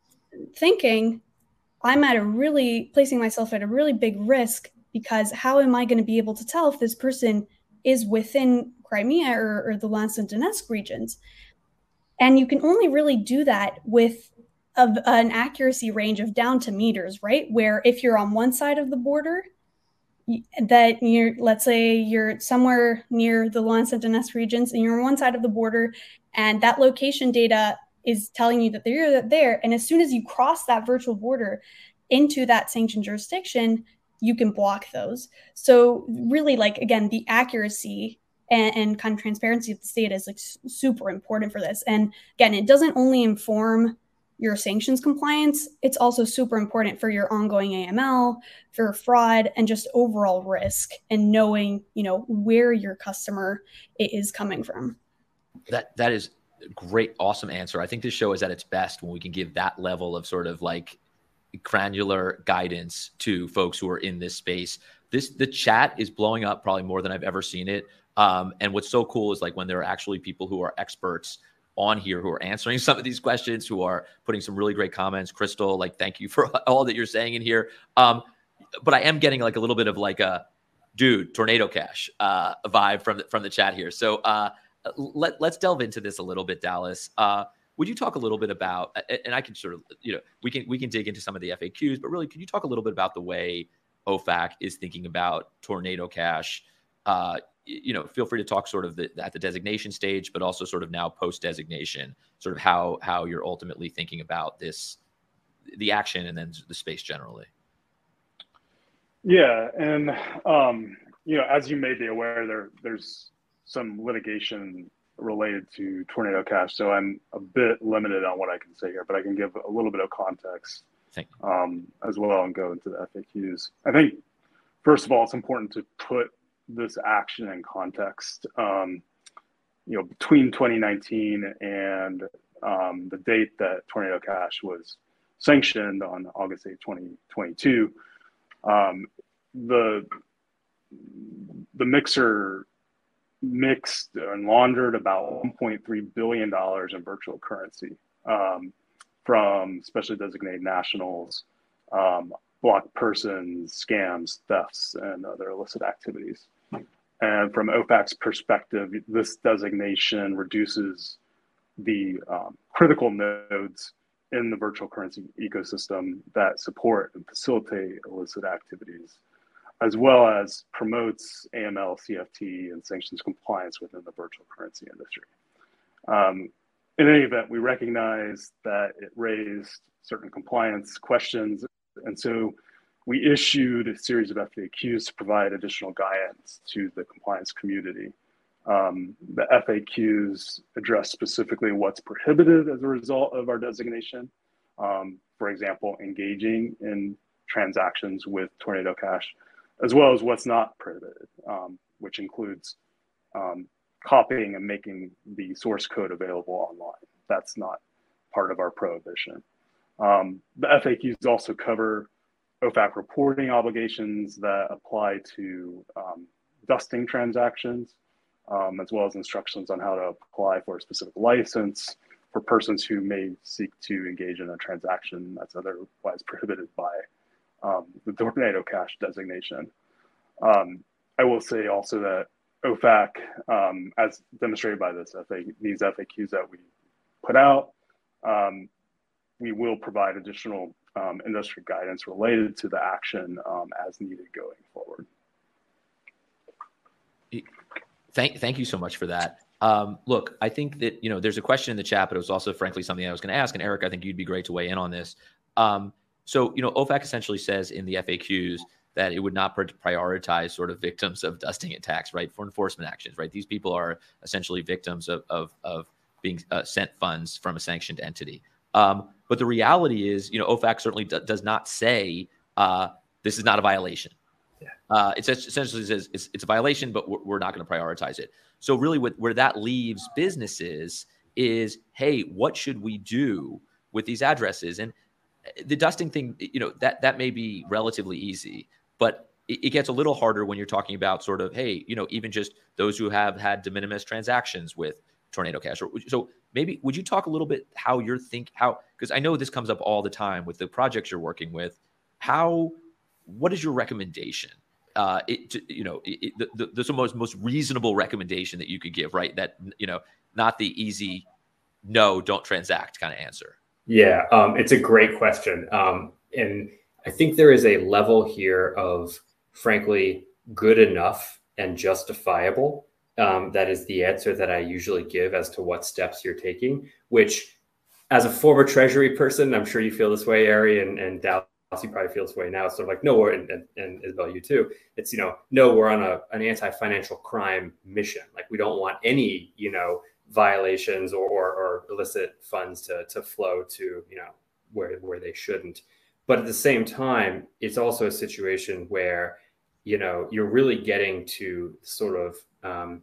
thinking, I'm at a really placing myself at a really big risk because how am I going to be able to tell if this person is within Crimea or, or the Luhansk and Donetsk regions? And you can only really do that with of an accuracy range of down to meters, right? Where if you're on one side of the border, that you're, let's say you're somewhere near the Luhansk and Donetsk regions and you're on one side of the border and that location data is telling you that they're there. And as soon as you cross that virtual border into that sanctioned jurisdiction, you can block those. So really like, again, the accuracy and, and kind of transparency of the data is like super important for this. And again, it doesn't only inform your sanctions compliance, it's also super important for your ongoing AML, for fraud, and just overall risk and knowing, you know, where your customer is coming from. That that is great, awesome answer. I think this show is at its best when we can give that level of sort of like granular guidance to folks who are in this space. This the chat is blowing up probably more than I've ever seen it. Um, and what's so cool is like when there are actually people who are experts on here who are answering some of these questions, who are putting some really great comments. Crystal, like, thank you for all that you're saying in here. Um, but I am getting like a little bit of like a dude tornado cash uh, vibe from the, from the chat here. So uh, let let's delve into this a little bit, Dallas. Uh, would you talk a little bit about, and I can sort of, you know, we can we can dig into some of the FAQs, but really, can you talk a little bit about the way OFAC is thinking about tornado cash? Uh, you know, feel free to talk sort of the, at the designation stage, but also sort of now post designation, sort of how how you're ultimately thinking about this, the action, and then the space generally. Yeah, and um, you know, as you may be aware, there there's some litigation related to Tornado Cash, so I'm a bit limited on what I can say here, but I can give a little bit of context um, as well and go into the FAQs. I think first of all, it's important to put this action in context. Um, you know, between 2019 and um, the date that Tornado Cash was sanctioned on August 8, 2022, um, the the mixer mixed and laundered about 1.3 billion dollars in virtual currency um, from specially designated nationals, um, blocked persons, scams, thefts, and other illicit activities. And from OFAC's perspective, this designation reduces the um, critical nodes in the virtual currency ecosystem that support and facilitate illicit activities, as well as promotes AML, CFT, and sanctions compliance within the virtual currency industry. Um, in any event, we recognize that it raised certain compliance questions, and so we issued a series of FAQs to provide additional guidance to the compliance community. Um, the FAQs address specifically what's prohibited as a result of our designation. Um, for example, engaging in transactions with Tornado Cash, as well as what's not prohibited, um, which includes um, copying and making the source code available online. That's not part of our prohibition. Um, the FAQs also cover OFAC reporting obligations that apply to um, dusting transactions, um, as well as instructions on how to apply for a specific license for persons who may seek to engage in a transaction that's otherwise prohibited by um, the Tornado Cash designation. Um, I will say also that OFAC, um, as demonstrated by this FA, these FAQs that we put out, um, we will provide additional um, industry guidance related to the action um, as needed going forward. Thank, thank you so much for that. Um, look, I think that you know there's a question in the chat, but it was also frankly something I was going to ask. And Eric, I think you'd be great to weigh in on this. Um, so you know, OFAC essentially says in the FAQs that it would not prioritize sort of victims of dusting attacks, right, for enforcement actions, right. These people are essentially victims of of, of being uh, sent funds from a sanctioned entity. Um, but the reality is, you know, OFAC certainly d- does not say uh, this is not a violation. Yeah. Uh, it essentially says it's, it's, a violation, but we're, we're not going to prioritize it. So really, what, where that leaves businesses is, hey, what should we do with these addresses? And uh, the dusting thing, you know, that that may be relatively easy, but it, it gets a little harder when you're talking about sort of, hey, you know, even just those who have had de minimis transactions with Tornado Cash. or So maybe would you talk a little bit how you're think how because I know this comes up all the time with the projects you're working with. How what is your recommendation? Uh, it you know it, it, the, the, the most most reasonable recommendation that you could give, right? That you know not the easy no, don't transact kind of answer. Yeah, um, it's a great question, um, and I think there is a level here of frankly good enough and justifiable um, that is the answer that I usually give as to what steps you're taking, which as a former treasury person, I'm sure you feel this way, Ari, and, and Dallas, you probably feel this way now. It's sort of like, no, and, and, and Isabel, you too. It's, you know, no, we're on a, an anti-financial crime mission. Like we don't want any, you know, violations or, or, or illicit funds to, to flow to you know where where they shouldn't. But at the same time, it's also a situation where you know you're really getting to sort of um,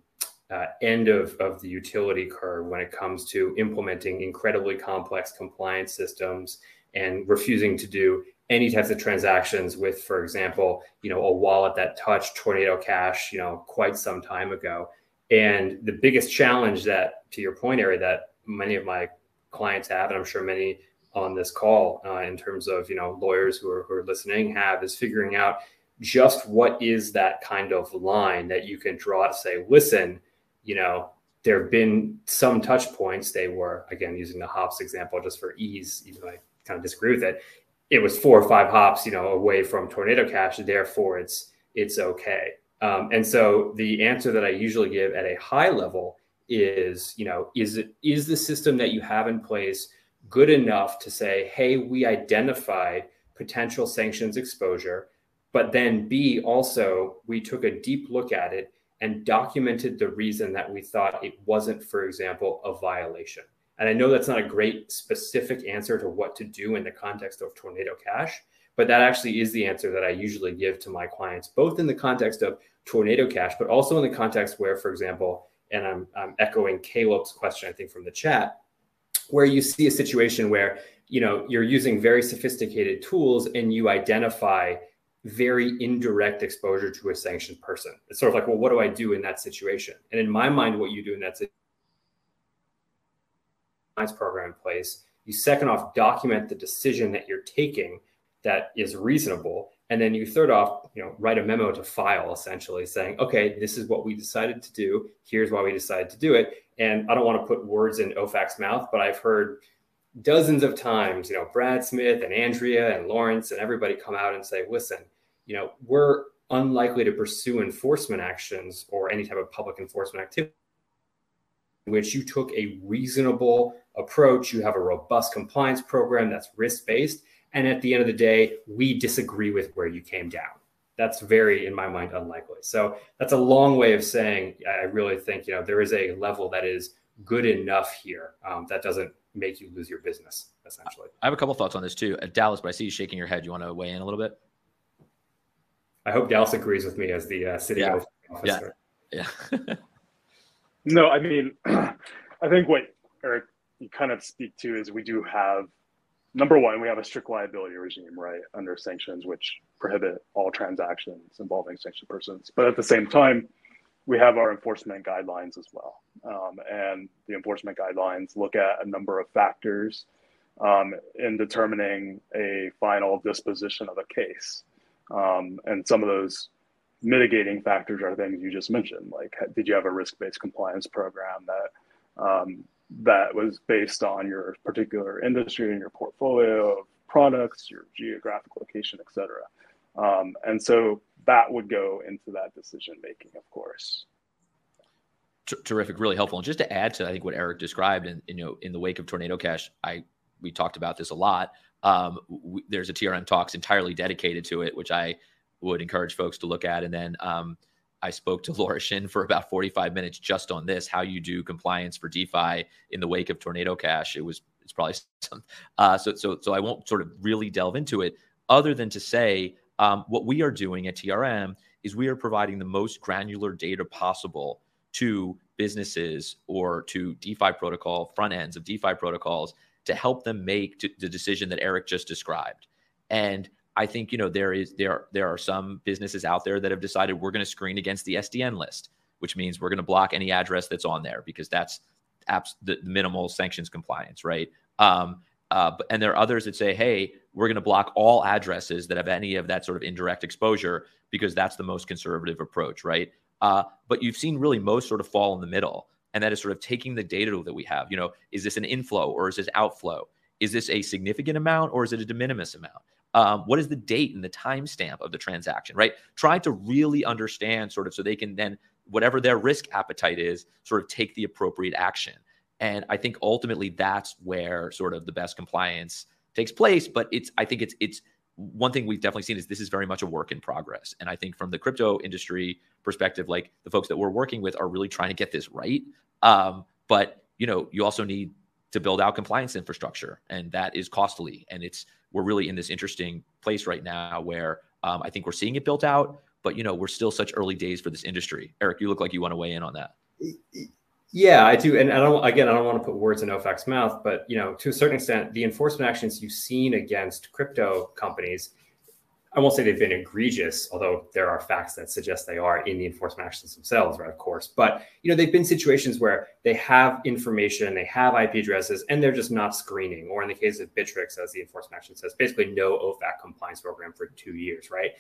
uh, end of, of the utility curve when it comes to implementing incredibly complex compliance systems and refusing to do any types of transactions with, for example, you know, a wallet that touched Tornado Cash, you know, quite some time ago. And the biggest challenge that, to your point, Ari, that many of my clients have, and I'm sure many on this call, uh, in terms of you know lawyers who are, who are listening, have is figuring out just what is that kind of line that you can draw to say, listen, you know, there have been some touch points. They were again using the hops example just for ease, even though I kind of disagree with it. It was four or five hops, you know, away from tornado cash. Therefore, it's it's okay. Um, and so the answer that I usually give at a high level is, you know, is it is the system that you have in place good enough to say, hey, we identified potential sanctions exposure, but then B also we took a deep look at it and documented the reason that we thought it wasn't, for example, a violation. And I know that's not a great specific answer to what to do in the context of Tornado Cash, but that actually is the answer that I usually give to my clients, both in the context of Tornado Cash, but also in the context where, for example, and I'm, I'm echoing Caleb's question, I think, from the chat, where you see a situation where you know you're using very sophisticated tools and you identify very indirect exposure to a sanctioned person. It's sort of like, well, what do I do in that situation? And in my mind, what you do in that situation program in place, you second off document the decision that you're taking that is reasonable. And then you third off, you know, write a memo to file essentially saying, okay, this is what we decided to do. Here's why we decided to do it. And I don't want to put words in OFAC's mouth, but I've heard dozens of times, you know, Brad Smith and Andrea and Lawrence and everybody come out and say, listen, you know, we're unlikely to pursue enforcement actions or any type of public enforcement activity in which you took a reasonable approach, you have a robust compliance program that's risk based, and at the end of the day, we disagree with where you came down. That's very, in my mind, unlikely. So that's a long way of saying I really think you know there is a level that is good enough here um, that doesn't make you lose your business essentially. I have a couple thoughts on this too, uh, Dallas. But I see you shaking your head. You want to weigh in a little bit? I hope Dallas agrees with me as the uh, city yeah. officer. Yeah. yeah. no, I mean, I think what Eric you kind of speak to is we do have number one, we have a strict liability regime, right, under sanctions, which prohibit all transactions involving sanctioned persons. But at the same time, we have our enforcement guidelines as well. Um, and the enforcement guidelines look at a number of factors um, in determining a final disposition of a case. Um, and some of those mitigating factors are things you just mentioned, like did you have a risk-based compliance program that um, that was based on your particular industry and your portfolio of products, your geographic location, et cetera. Um, and so that would go into that decision making, of course. terrific, really helpful. And just to add to, I think what Eric described, and you know, in the wake of Tornado Cash, I we talked about this a lot. Um, there's a TRM talks entirely dedicated to it, which I would encourage folks to look at. And then um, I spoke to Laura Shin for about 45 minutes just on this, how you do compliance for DeFi in the wake of Tornado Cash. It was it's probably some, uh, so so so I won't sort of really delve into it, other than to say um, what we are doing at TRM is we are providing the most granular data possible to businesses or to DeFi protocol front ends of DeFi protocols to help them make to, the decision that Eric just described. And I think you know there is there there are some businesses out there that have decided we're going to screen against the SDN list, which means we're going to block any address that's on there because that's apps the minimal sanctions compliance, right? Um, uh, and there are others that say, hey, we're going to block all addresses that have any of that sort of indirect exposure because that's the most conservative approach, right? Uh, but you've seen really most sort of fall in the middle and that is sort of taking the data that we have. You know, is this an inflow or is this outflow? Is this a significant amount or is it a de minimis amount? Um, what is the date and the timestamp of the transaction, right? Trying to really understand sort of so they can then, whatever their risk appetite is, sort of take the appropriate action. And I think ultimately that's where sort of the best compliance takes place. But it's, I think it's, it's, one thing we've definitely seen is this is very much a work in progress. And I think from the crypto industry perspective, like the folks that we're working with are really trying to get this right. Um, but you know, you also need to build out compliance infrastructure, and that is costly. And it's we're really in this interesting place right now where um, I think we're seeing it built out, but you know, we're still such early days for this industry. Eric, you look like you want to weigh in on that. Yeah, I do, and I don't. Again, I don't want to put words in OFAC's mouth, but you know, to a certain extent, the enforcement actions you've seen against crypto companies I won't say they've been egregious, although there are facts that suggest they are in the enforcement actions themselves, right? Of course, but you know they've been situations where they have information, they have IP addresses, and they're just not screening. Or in the case of Bittrex, as the enforcement action says, basically no OFAC compliance program for two years, right?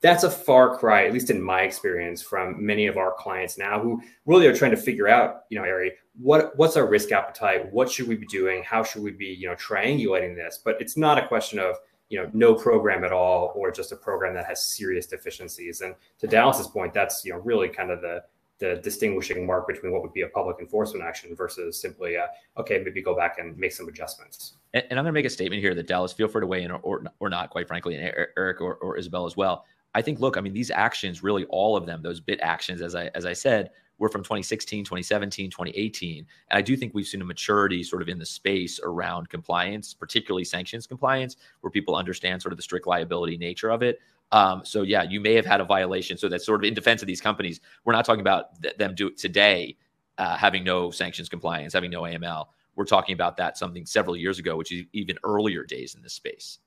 That's a far cry, at least in my experience, from many of our clients now who really are trying to figure out, you know, Ari, what what's our risk appetite? What should we be doing? How should we be, you know, triangulating this? But it's not a question of you know no program at all or just a program that has serious deficiencies and to dallas's point that's you know really kind of the the distinguishing mark between what would be a public enforcement action versus simply a, okay maybe go back and make some adjustments and, and i'm going to make a statement here that dallas feel free to weigh in or, or, or not quite frankly and eric or, or isabel as well i think look i mean these actions really all of them those bit actions as i as i said were from 2016, 2017, 2018. And I do think we've seen a maturity sort of in the space around compliance, particularly sanctions compliance, where people understand sort of the strict liability nature of it. Um, so yeah, you may have had a violation. So that's sort of in defense of these companies. We're not talking about th- them do it today, uh, having no sanctions compliance, having no AML. We're talking about that something several years ago, which is even earlier days in this space.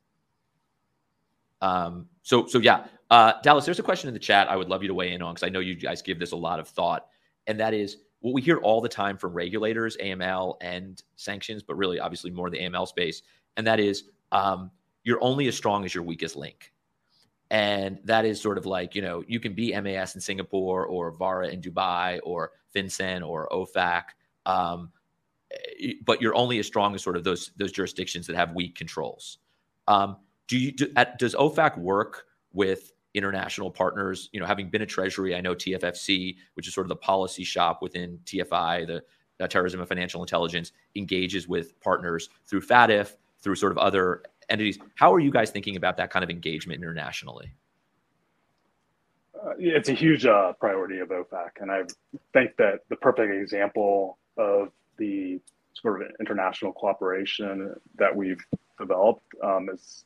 Um, so so yeah, uh, Dallas, there's a question in the chat I would love you to weigh in on because I know you guys give this a lot of thought and that is what we hear all the time from regulators, AML and sanctions, but really, obviously, more the AML space, and that is um, you're only as strong as your weakest link. And that is sort of like, you know, you can be MAS in Singapore or VARA in Dubai or FinCEN or OFAC, um, eh, but you're only as strong as sort of those those jurisdictions that have weak controls. Um, do you do, at, does OFAC work with international partners. You know, having been a Treasury, I know TFFC, which is sort of the policy shop within TFI, the uh, Terrorism and Financial Intelligence, engages with partners through FATF, through sort of other entities. How are you guys thinking about that kind of engagement internationally? Uh, it's a huge uh, priority of OFAC, and I think that the perfect example of the sort of international cooperation that we've developed um, is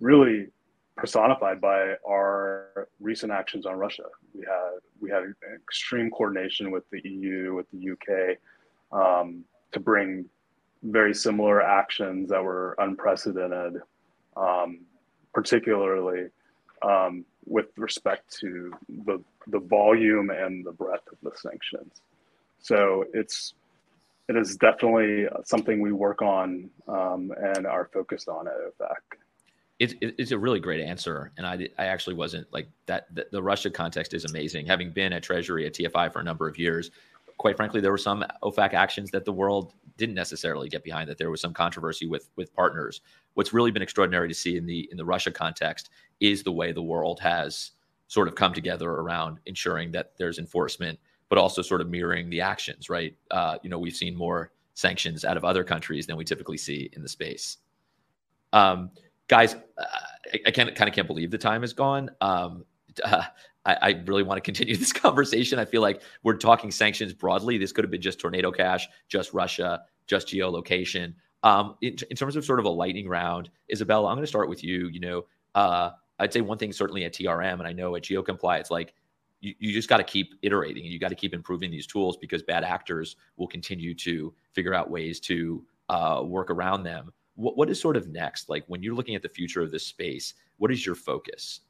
really personified by our recent actions on Russia. We had we had extreme coordination with the EU, with the UK, um, to bring very similar actions that were unprecedented, um, particularly um, with respect to the the volume and the breadth of the sanctions. So it's it is definitely something we work on um, and are focused on at OFAC it's it's a really great answer, and I I actually wasn't like that. The, the, Russia context is amazing. Having been at Treasury at TFI for a number of years, quite frankly, there were some OFAC actions that the world didn't necessarily get behind. That there was some controversy with with partners. What's really been extraordinary to see in the in the Russia context is the way the world has sort of come together around ensuring that there's enforcement, but also sort of mirroring the actions. Right? Uh, you know, we've seen more sanctions out of other countries than we typically see in the space. Um, guys, uh, I, I kind of can't believe the time is gone. Um, uh, I, I, really want to continue this conversation. I feel like we're talking sanctions broadly. This could have been just tornado cash, just Russia, just geolocation. Um, in, in, terms of sort of a lightning round, Isabella, I'm going to start with you. You know, uh, I'd say one thing certainly at TRM, and I know at GeoComply, it's like you, you just got to keep iterating you got to keep improving these tools because bad actors will continue to figure out ways to uh, work around them what, what is sort of next? Like when you're looking at the future of this space, what is your focus?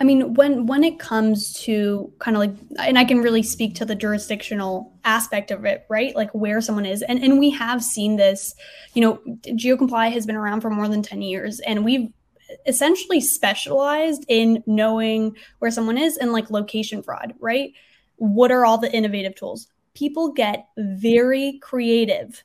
I mean, when when it comes to kind of like, and I can really speak to the jurisdictional aspect of it, right? Like where someone is, and and we have seen this. You know, GeoComply has been around for more than ten years, and we've essentially specialized in knowing where someone is and like location fraud, right? What are all the innovative tools? People get very creative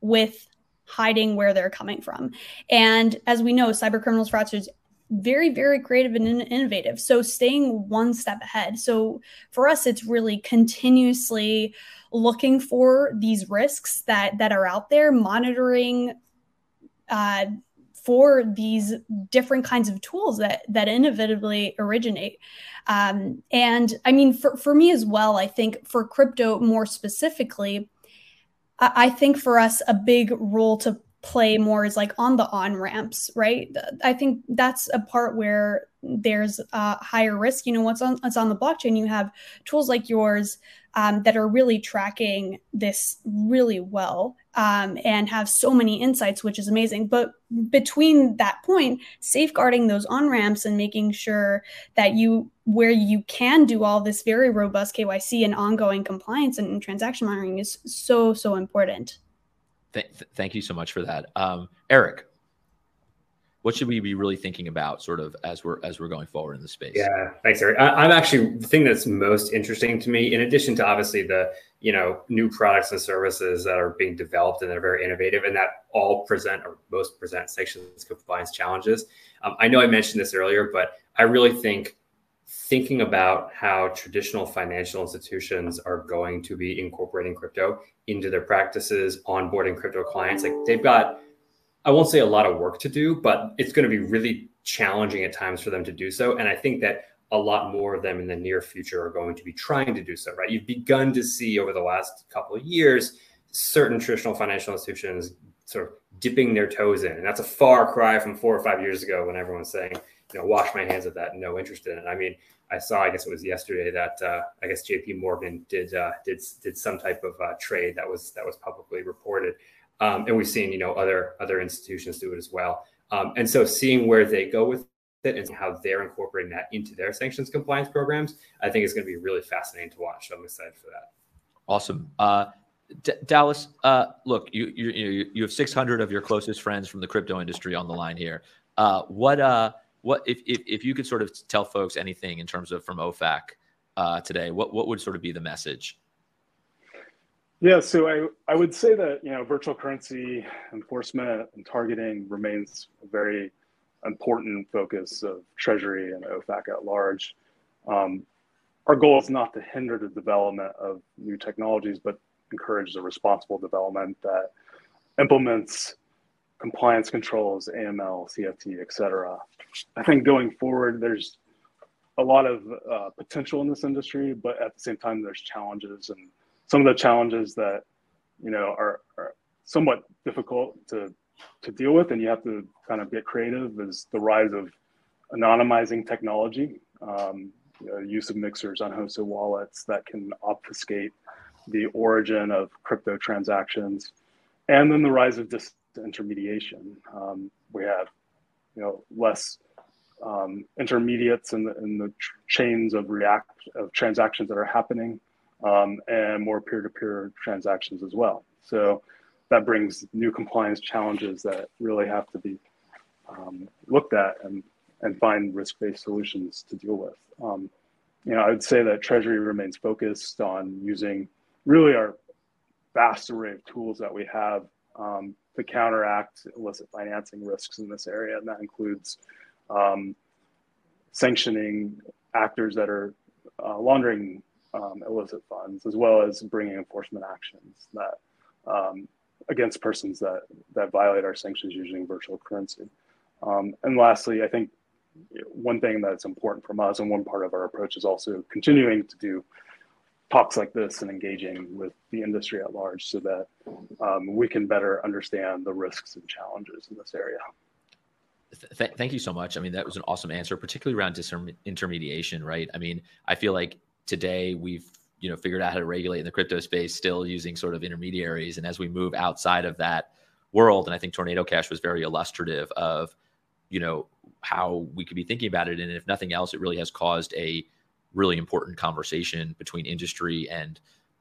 with hiding where they're coming from. And as we know, cyber criminals, fraudsters, very, very creative and innovative. So staying one step ahead. So for us, it's really continuously looking for these risks that that are out there, monitoring uh, for these different kinds of tools that that inevitably originate. Um, and I mean, for, for me as well, I think for crypto more specifically, I, think for us, a big role to play more is like on the on ramps, right? I think that's a part where there's a higher risk. You know, what's on what's on the blockchain, you have tools like yours um, that are really tracking this really well um, and have so many insights, which is amazing. But between that point, safeguarding those on ramps and making sure that you where you can do all this very robust KYC and ongoing compliance and transaction monitoring is so so important. Th- thank you so much for that, um, Eric. What should we be really thinking about, sort of, as we're as we're going forward in the space? Yeah, thanks, Eric. I, am actually the thing that's most interesting to me, in addition to obviously the you know new products and services that are being developed and they're very innovative and that all present or most present sanctions compliance challenges. Um, I know I mentioned this earlier, but I really think thinking about how traditional financial institutions are going to be incorporating crypto into their practices, onboarding crypto clients. Like they've got, I won't say a lot of work to do, but it's going to be really challenging at times for them to do so. And I think that a lot more of them in the near future are going to be trying to do so, right? You've begun to see over the last couple of years certain traditional financial institutions sort of dipping their toes in. And that's a far cry from four or five years ago when everyone's saying, you know, wash my hands of that, no interest in it. I mean, I saw, I guess it was yesterday that uh, I guess J.P. Morgan did uh, did did some type of uh, trade that was that was publicly reported, um, and we've seen you know other other institutions do it as well. Um, and so seeing where they go with it and how they're incorporating that into their sanctions compliance programs, I think is going to be really fascinating to watch. So I'm excited for that. Awesome. Uh, D- Dallas, uh, look, you, you you have 600 of your closest friends from the crypto industry on the line here. Uh, what uh, what if, if, if you could sort of tell folks anything in terms of from OFAC uh, today, what, what would sort of be the message? Yeah, so I, I would say that you know virtual currency enforcement and targeting remains a very important focus of Treasury and OFAC at large. Um, our goal is not to hinder the development of new technologies, but encourage the responsible development that implements compliance controls, AML, CFT, et cetera. I think going forward, there's a lot of uh, potential in this industry, but at the same time, there's challenges, and some of the challenges that you know are, are somewhat difficult to to deal with, and you have to kind of get creative. Is the rise of anonymizing technology, um, you know, use of mixers unhosted wallets that can obfuscate the origin of crypto transactions, and then the rise of dis- intermediation. Um, we have, you know, less um, intermediates in the, in the chains of react of transactions that are happening, um, and more peer-to-peer transactions as well. So that brings new compliance challenges that really have to be um, looked at and and find risk-based solutions to deal with. Um, you know, I would say that Treasury remains focused on using really our vast array of tools that we have um, to counteract illicit financing risks in this area. And that includes um, sanctioning actors that are uh, laundering um, illicit funds, as well as bringing enforcement actions that um, against persons that, that violate our sanctions using virtual currency. Um, and lastly, I think one thing that's important from us and one part of our approach is also continuing to do talks like this and engaging with the industry at large so that um, we can better understand the risks and challenges in this area. Th- thank you so much. I mean, that was an awesome answer, particularly around disintermediation, right? I mean, I feel like today we've you know figured out how to regulate in the crypto space, still using sort of intermediaries, and as we move outside of that world, and I think Tornado Cash was very illustrative of you know how we could be thinking about it, and if nothing else, it really has caused a really important conversation between industry and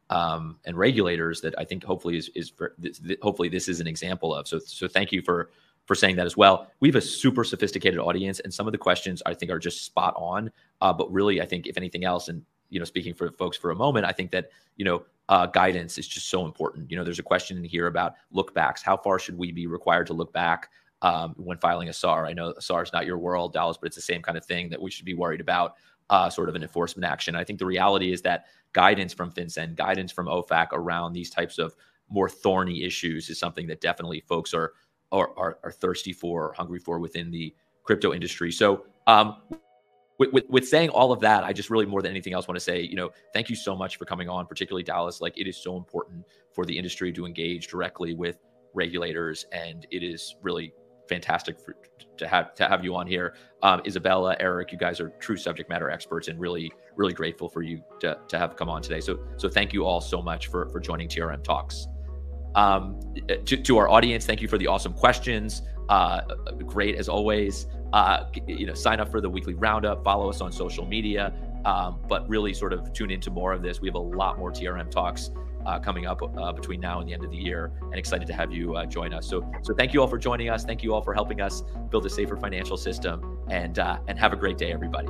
um, and regulators that I think hopefully is is for, hopefully this is an example of. So so thank you for for saying that as well. We have a super sophisticated audience, and some of the questions I think are just spot on. Uh, but really, I think if anything else, and you know, speaking for folks for a moment, I think that you know uh, guidance is just so important. You know, there's a question in here about look backs. How far should we be required to look back um, when filing a SAR? I know SAR is not your world, Dallas, but it's the same kind of thing that we should be worried about uh, sort of an enforcement action. I think the reality is that guidance from FinCEN, guidance from OFAC around these types of more thorny issues is something that definitely folks are are, are, are thirsty for, hungry for within the crypto industry. So, um, with, with, with, saying all of that, I just really more than anything else want to say, you know, thank you so much for coming on, particularly Dallas. Like it is so important for the industry to engage directly with regulators, and it is really fantastic for, to have to have you on here. Um, Isabella, Eric, you guys are true subject matter experts, and really really grateful for you to, to have come on today. So so thank you all so much for for joining TRM Talks. Um, to, to our audience, thank you for the awesome questions. Uh, great as always. Uh, you know, sign up for the weekly roundup. Follow us on social media. Um, but really, sort of tune into more of this. We have a lot more TRM talks uh, coming up uh, between now and the end of the year, and excited to have you uh, join us. So, so thank you all for joining us. Thank you all for helping us build a safer financial system, and uh, and have a great day, everybody.